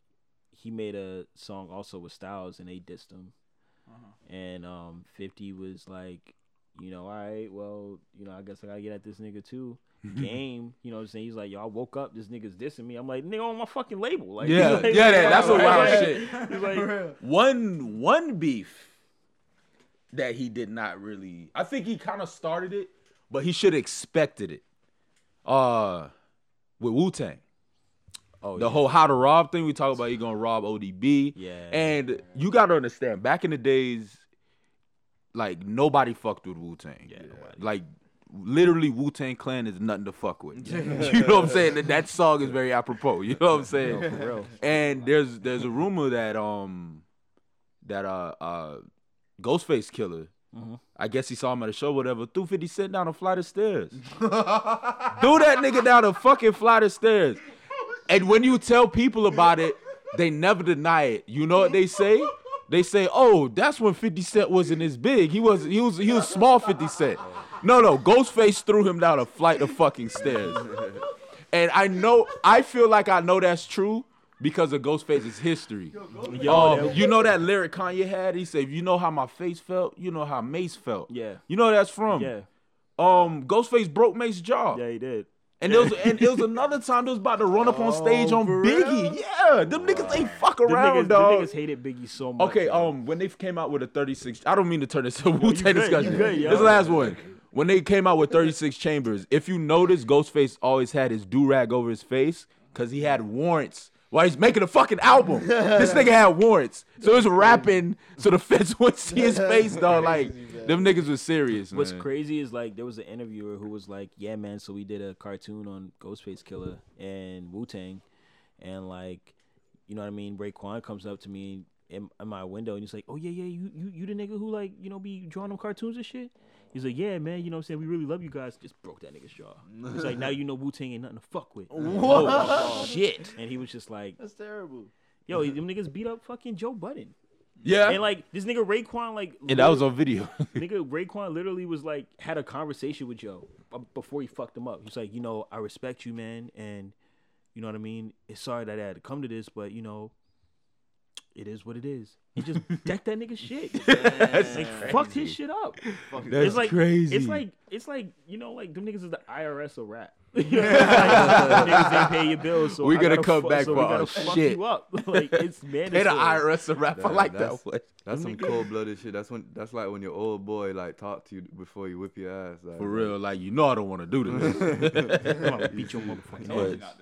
he made a song also with Styles, and they dissed him. And um, Fifty was like, you know, all right, well, you know, I guess I gotta get at this nigga too. Game, you know what I'm saying? He's like, yo, I woke up, this nigga's dissing me. I'm like, nigga, on my fucking label. Like, Yeah, like, yeah, that- that's a wild like- shit. He's like, one one beef that he did not really I think he kind of started it, but he should have expected it. Uh with Wu Tang. Oh, The yeah. whole how to rob thing we talk about, he gonna rob ODB. Yeah. And you gotta understand, back in the days, like nobody fucked with Wu Tang. Yeah, nobody. Like literally Wu Tang Clan is nothing to fuck with. you know what I'm saying? That, that song is very apropos. You know what I'm saying? No, for real. And there's there's a rumor that um that uh uh Ghostface Killah I guess he saw him at a show, whatever. Threw 50 Cent down a flight of stairs. Threw that nigga down a fucking flight of stairs. And when you tell people about it, they never deny it. You know what they say? They say, "Oh, that's when 50 Cent wasn't as big. He was he was he was small 50 Cent." No, no, Ghostface threw him down a flight of fucking stairs. And I know I feel like I know that's true because of Ghostface's history. Yo, Um, you know that lyric Kanye had? He said, "You know how my face felt, you know how Mase felt." Yeah. You know where that's from. yeah, Um, Ghostface broke Mase's jaw. yeah, he did. And there was and it was another time they was about to run up on stage on Biggie. real? Yeah, them niggas ain't fuck Them around, niggas, them niggas hated Biggie so much. Okay, yo. um, when they came out with a 36, I don't mean to turn this to a Wu good, Tang you discussion. good, yo. this last one. When they came out with 36 chambers, if you notice, Ghostface always had his do rag over his face because he had warrants while he's making a fucking album. this nigga had warrants, so he was rapping so the feds wouldn't see his face, dog. Like them niggas was serious. What's man. crazy is like there was an interviewer who was like, "Yeah, man, so we did a cartoon on Ghostface Killah and Wu Tang, and like, you know what I mean? Raekwon comes up to me in, in my window and he's like, "Oh yeah, yeah, you you you the nigga who like you know be drawing them cartoons and shit." He's like, "Yeah, man, you know what I'm saying? We really love you guys." Just broke that nigga's jaw. He's like, "Now you know Wu Tang ain't nothing to fuck with." Oh shit! And he was just like, That's terrible. "Yo, them niggas beat up fucking Joe Budden." Yeah, And like this nigga Raekwon, like and that was on video. Nigga, Raekwon literally was like had a conversation with Joe um, before he fucked him up. He's like, you know, I respect you, man, and you know what I mean. It's sorry that I had to come to this, but you know, it is what it is. He just decked that nigga shit. That's like fucked his shit up. That's it's like crazy. It's like it's like you know, like them niggas is the IRS of rap. You know, like, niggas ain't pay your bills, so We I gonna come fu- back so for our shit. you up. like it's man. They the IRS a rap. I like that one. That's some cold blooded shit. That's when that's like when your old boy like talk to you before you whip your ass. Like, For real, like you know I don't want to do this. I'm gonna beat your motherfucking ass.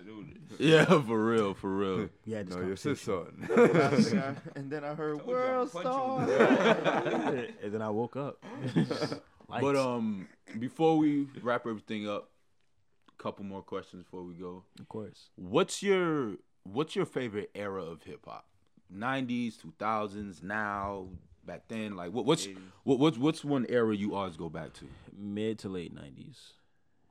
Yeah, for real, for real. Yeah, this No, your conversation. sister. and then I heard World Star. and then I woke up. But um, before we wrap everything up, a couple more questions before we go. of course. What's your What's your favorite era of hip hop? Nineties, two thousands, now, back then. Like, what, what's what, what's what's one era you always go back to? Mid to late nineties.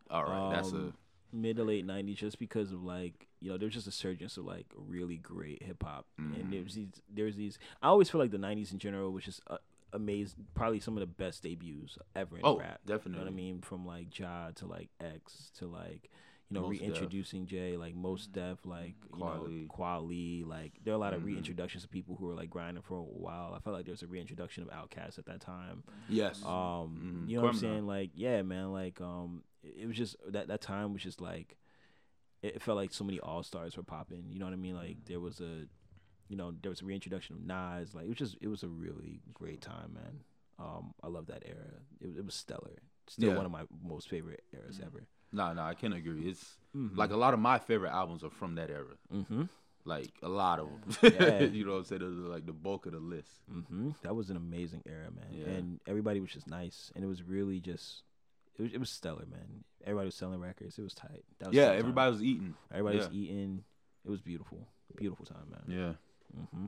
All right, that's a Um, mid to late nineties, just because of like you know there's just a surgence of like really great hip hop, Mm-hmm. and there's these there's these. I always feel like the nineties in general was just uh, amazing, probably some of the best debuts ever in Oh, rap. You know what I mean? From like Ja to like X to like. You know, Mos Def. reintroducing Jay, like Mos Def, like you Kweli. know, Kweli, like there are a lot of Mhm. reintroductions of people who were like grinding for a while. I felt like there was a reintroduction of Outkast at that time. yes. Um, Mhm. you know what I'm saying? Like, yeah, man. Like, um, it, it was just that that time was just like, it, it felt like so many all stars were popping. You know what I mean? Like, there was a, you know, there was a reintroduction of Nas. Like, it was just, it was a really great time, man. Um, I love that era. It, was- it was stellar. Still Yeah. one of my most favorite eras ever. nah, nah, I can agree. It's Mhm. like a lot of my favorite albums are from that era. Mm-hmm. Like a lot of them. Yeah. you know what I'm saying? Those are like the bulk of the list. Mm-hmm. That was an amazing era, man. Yeah. And everybody was just nice, and it was really just, it was, it was stellar, man. Everybody was selling records. It was tight. That was Yeah, the time. everybody was eating. Everybody was eating. It was beautiful. Beautiful time, man. Yeah. hmm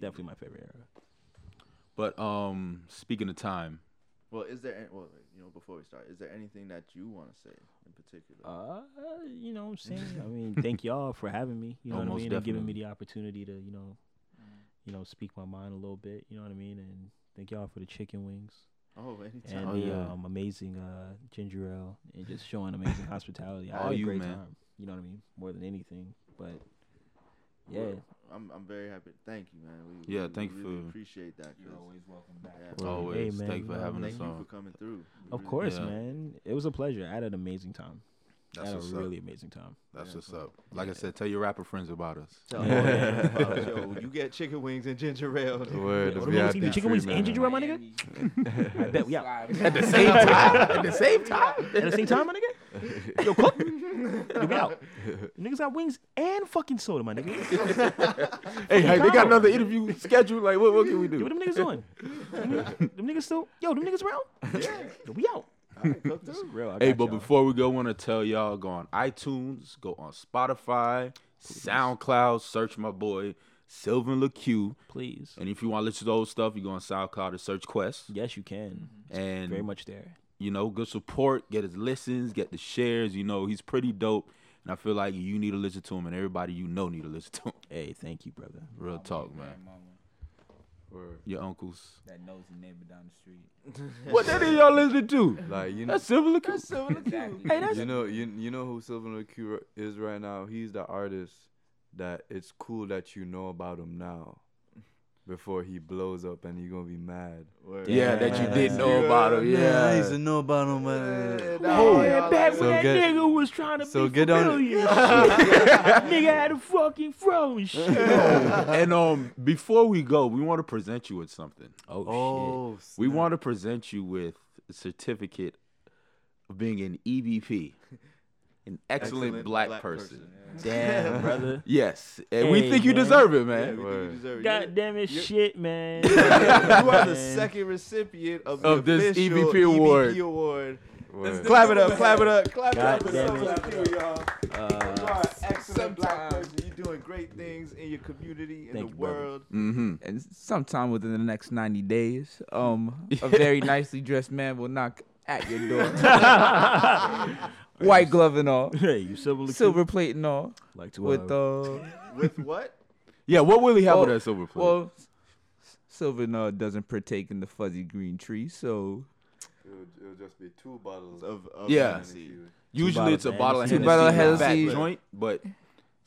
Definitely my favorite era. But um, speaking of time, Well, is there? Any, well, you know, before we start, is there anything that you want to say in particular? Uh, you know what I'm saying? I mean, thank y'all for having me. You know Oh, what I most mean? And giving me the opportunity to, you know, you know, speak my mind a little bit. You know what I mean? And thank y'all for the chicken wings oh, anytime. and Oh, the yeah. um, amazing uh, ginger ale and just showing amazing hospitality. I All had a you, great man. time. You know what I mean? More than anything. But yeah, Well, I'm I'm very happy. Thank you, man. We, Yeah, we, thank we you really for- appreciate that. 'cause, welcome back. yeah, Well, always hey, man, thank you for you know, having thank us you on. for coming through. We of really course, Yeah. man. It was a pleasure. I had an amazing time. I That's had a really up. amazing time. That's Yeah. what's up. Like I said, tell your rapper friends about us. Tell Yeah. them, yo, you get chicken wings and ginger ale. Word, the What, them niggas VIP eating chicken wings and ginger ale, my nigga? I bet we out. At the same time. At the same time. At the same time, my nigga? Yo, cook. Yo, we out. Niggas got wings and fucking soda, my nigga. Hey, hey, they got another interview scheduled. Like, what, what can we Yo, what them niggas doing? them, them niggas still, yo, them niggas around? Yo, we out. This is real. I Hey, but y'all. before we go, I want to tell y'all go on iTunes, go on Spotify, SoundCloud, search my boy Sylvan LaCue. Please. And if you want to listen to old stuff, you go on SoundCloud or search Quest. Yes, you can. And Very much there. you know, good support, get his listens, get the shares. You know, he's pretty dope. And I feel like you need to listen to him, and everybody you know need to listen to him. Hey, thank you, brother. Real talk, man. Grandmama Word. Your uncles. that knows the neighbor down the street. What that is y'all listening to? Like you know, That's Sylvan LaCue. Exactly. Hey, that's you know, you you know who Sylvan LaCue is right now. He's the artist that it's cool that you know about him now, before he blows up and you're gonna be mad. Word. Yeah, that you didn't know about him. I used Yeah. to know about him, man. Oh, yeah, back So when that get- nigga was trying to so be get on- familiar. nigga had a fucking fro and shit. and um, before we go, we want to present you with something. Oh, Oh, We snap. want to present you with a certificate of being an EBP, an excellent, black, person. Damn, brother. Yes, and we Hey, think you man. deserve it, Yeah, man. we think you deserve it. God damn it, you- shit, man. you are the second recipient of, Of this EVP award. EVP award. Word. Clap it up, clap it up, clap it up for damn Sylvan it. LaCue, y'all. You Uh, are an excellent black person. You're doing great things in your community, in Thank the you, world. Mm-hmm. And sometime within the next 90 days, um, a very nicely dressed man will knock at your door. White glove and all, hey, you silver, LaCue? silver plate and all, like to with uh, With what? Yeah, what will he have with that silver plate? well, Sylvan uh, doesn't partake in the fuzzy green tree, so It'll, it'll just be two bottles Of, of Yeah. Usually it's a bottle of of Hennessy. Hennessy, Two bottle of in Hennessy. joint, but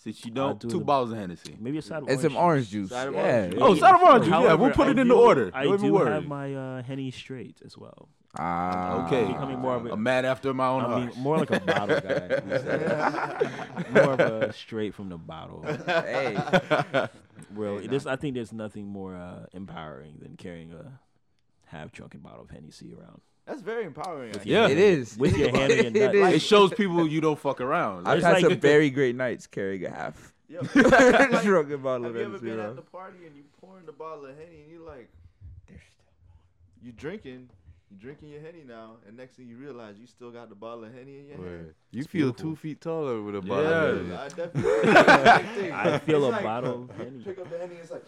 since you don't, do two the- bottles of Hennessy. maybe a side of and some orange juice. Side of yeah. orange juice. Oh, side of orange juice. Yeah, However, we'll put I it in do- the order. I Don't even do worry. have my uh, Henny straight as well. Ah, Okay. becoming more of a- A man after my own I heart. mean, more like a bottle guy. more of a straight from the bottle. hey, Well, Hey, this I think there's nothing more uh, empowering than carrying a half drunken bottle of Hennessy around That's very empowering. With. Yeah. it is with your hand in your It nut. is. it shows people you don't fuck around. I've had like- some very great nights carrying a half Yo, like, drunken bottle have of you ever been at the party and you pouring the bottle of Henny and you're like, you drinking, you drinking your Henny now, and next thing you realize you still got the bottle of Henny in your hand. Word. You It's feel beautiful. two feet taller with a bottle. Yeah. of Hennessy. I definitely. I feel It's a like, bottle of Henny. Pick up the Henny, it's like.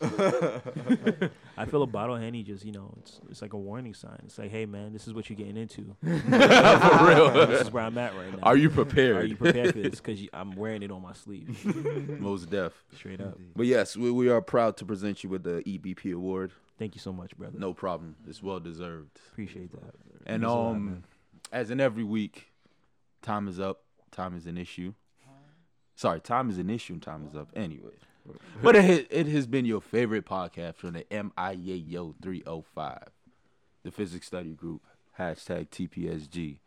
I feel a bottle of Henny just, you know, it's it's like a warning sign. It's like, hey man, this is what you're getting into. For real. this is where I'm at right now. Are you prepared? Are you prepared for this? Because I'm wearing it on my sleeve, Most deaf. straight up. But yes, we, we are proud to present you with the EBP award. Thank you so much, brother. No problem. It's well deserved. appreciate that. And Means lot, um, as in every week, time is up. Time is an issue. Sorry, time is an issue. and Time is up. Anyway, but it, ha- it has been your favorite podcast from the MIAO 305, the Physics Study Group, hashtag TPSG,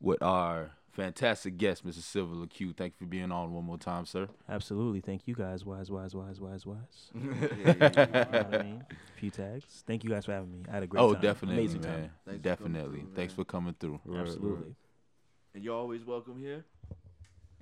with our fantastic guest, Mr. Silver LaCue. Thank you for being on one more time, sir. Absolutely. Thank you guys. Wise, wise, wise, wise, wise. Yeah, You know what I mean? A few tags. Thank you guys for having me. I had a great oh, time. definitely, Amazing man. time. Thanks for definitely. through, Thanks man. for coming through. Absolutely. And you're always welcome here.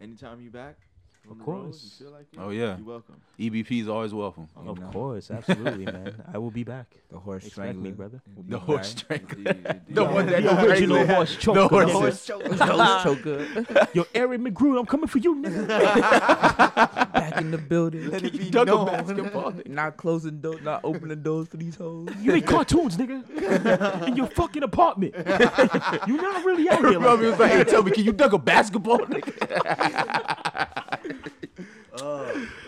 Anytime you're back. From Of the road, course. you feel like it, Oh, yeah. You're welcome. EBP is always welcome. You Of know, course. Absolutely, man. I will be back. The horse Expect me, strangler. brother. will The horse back. strangler. Indeed, indeed. The one that The original horse choker. The horse nigga. is- Horse choker. Yo, Eric McGrew, I'm coming for you, nigga. Back in the building. Let it be Dunk a known. basketball. Not closing doors, not opening doors for these hoes. You make cartoons, nigga. In your fucking apartment. You're not really out here. Robbie Like was like, hey, tell me, can you dunk a basketball?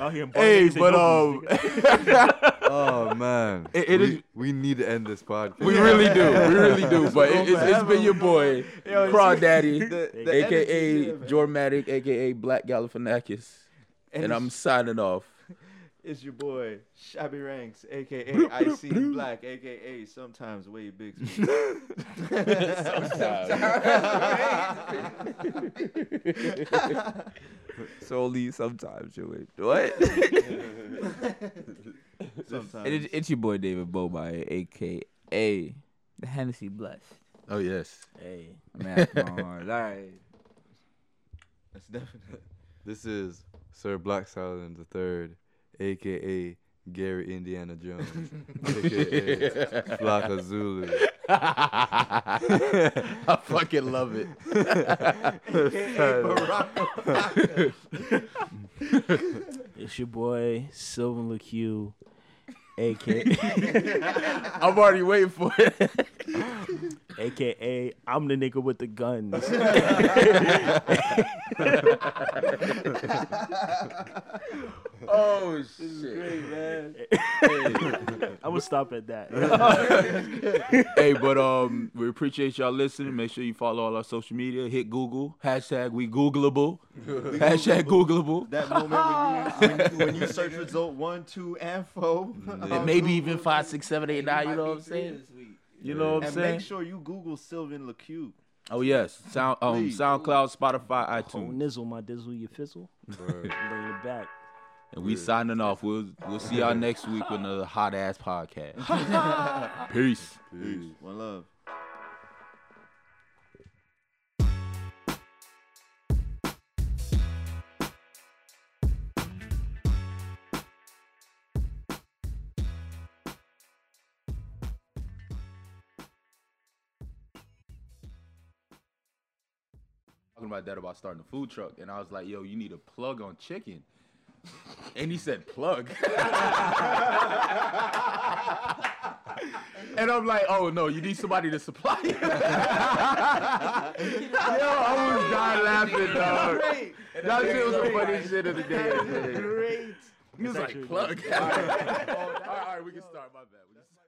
Out here in hey, but um. Oh man, It- it we, is- we need to end this podcast. we really do, we really do. But it, it's, it's been your boy, Yo, Craw Daddy, the- the aka here. Jormatic, aka Black Galifianakis, and, And I'm signing off. It's your boy, Shabby Ranks, aka I See Black, aka sometimes way big. Solely sometimes, you wait. What? sometimes. it, it's your boy David Bobai, aka the Hennessy Blessed. Oh yes. Hey. Man, come on. All right. That's definitely. This is Sir Black Silent the Third, aka Gary Indiana Jones, aka Flocka Zulu. I fucking love it. It's your boy Sylvan LaCue, aka I'm already waiting for it. Aka I'm the nigga with the guns. oh shit. Man I'm gonna stop at that. hey, but um, we appreciate y'all listening. Make sure you follow all our social media. Hit Google hashtag we Googleable. hashtag Googleable. That moment when you, when, you- search result one, two, and four. And maybe even five, six, seven, eight, nine. You know what I'm saying? You know what I'm And saying? make sure you Google Sylvan LaCue. Oh yes, Sound um Please. SoundCloud, Spotify, Oh, iTunes, nizzle, my dizzle, you fizzle. Bringing it back. and we signing off. We'll we'll see y'all next week with another hot ass podcast. Peace. Peace. One love. About that about starting a food truck, and I was like, "Yo, you need a plug on chicken," and he said, "Plug." And I'm like, oh no, you need somebody to supply you. Yo, I was dying laughing, dog. That shit was the funniest shit of the day. Great. He was like, plug. all, right, all right, we can start. My bad. We can start.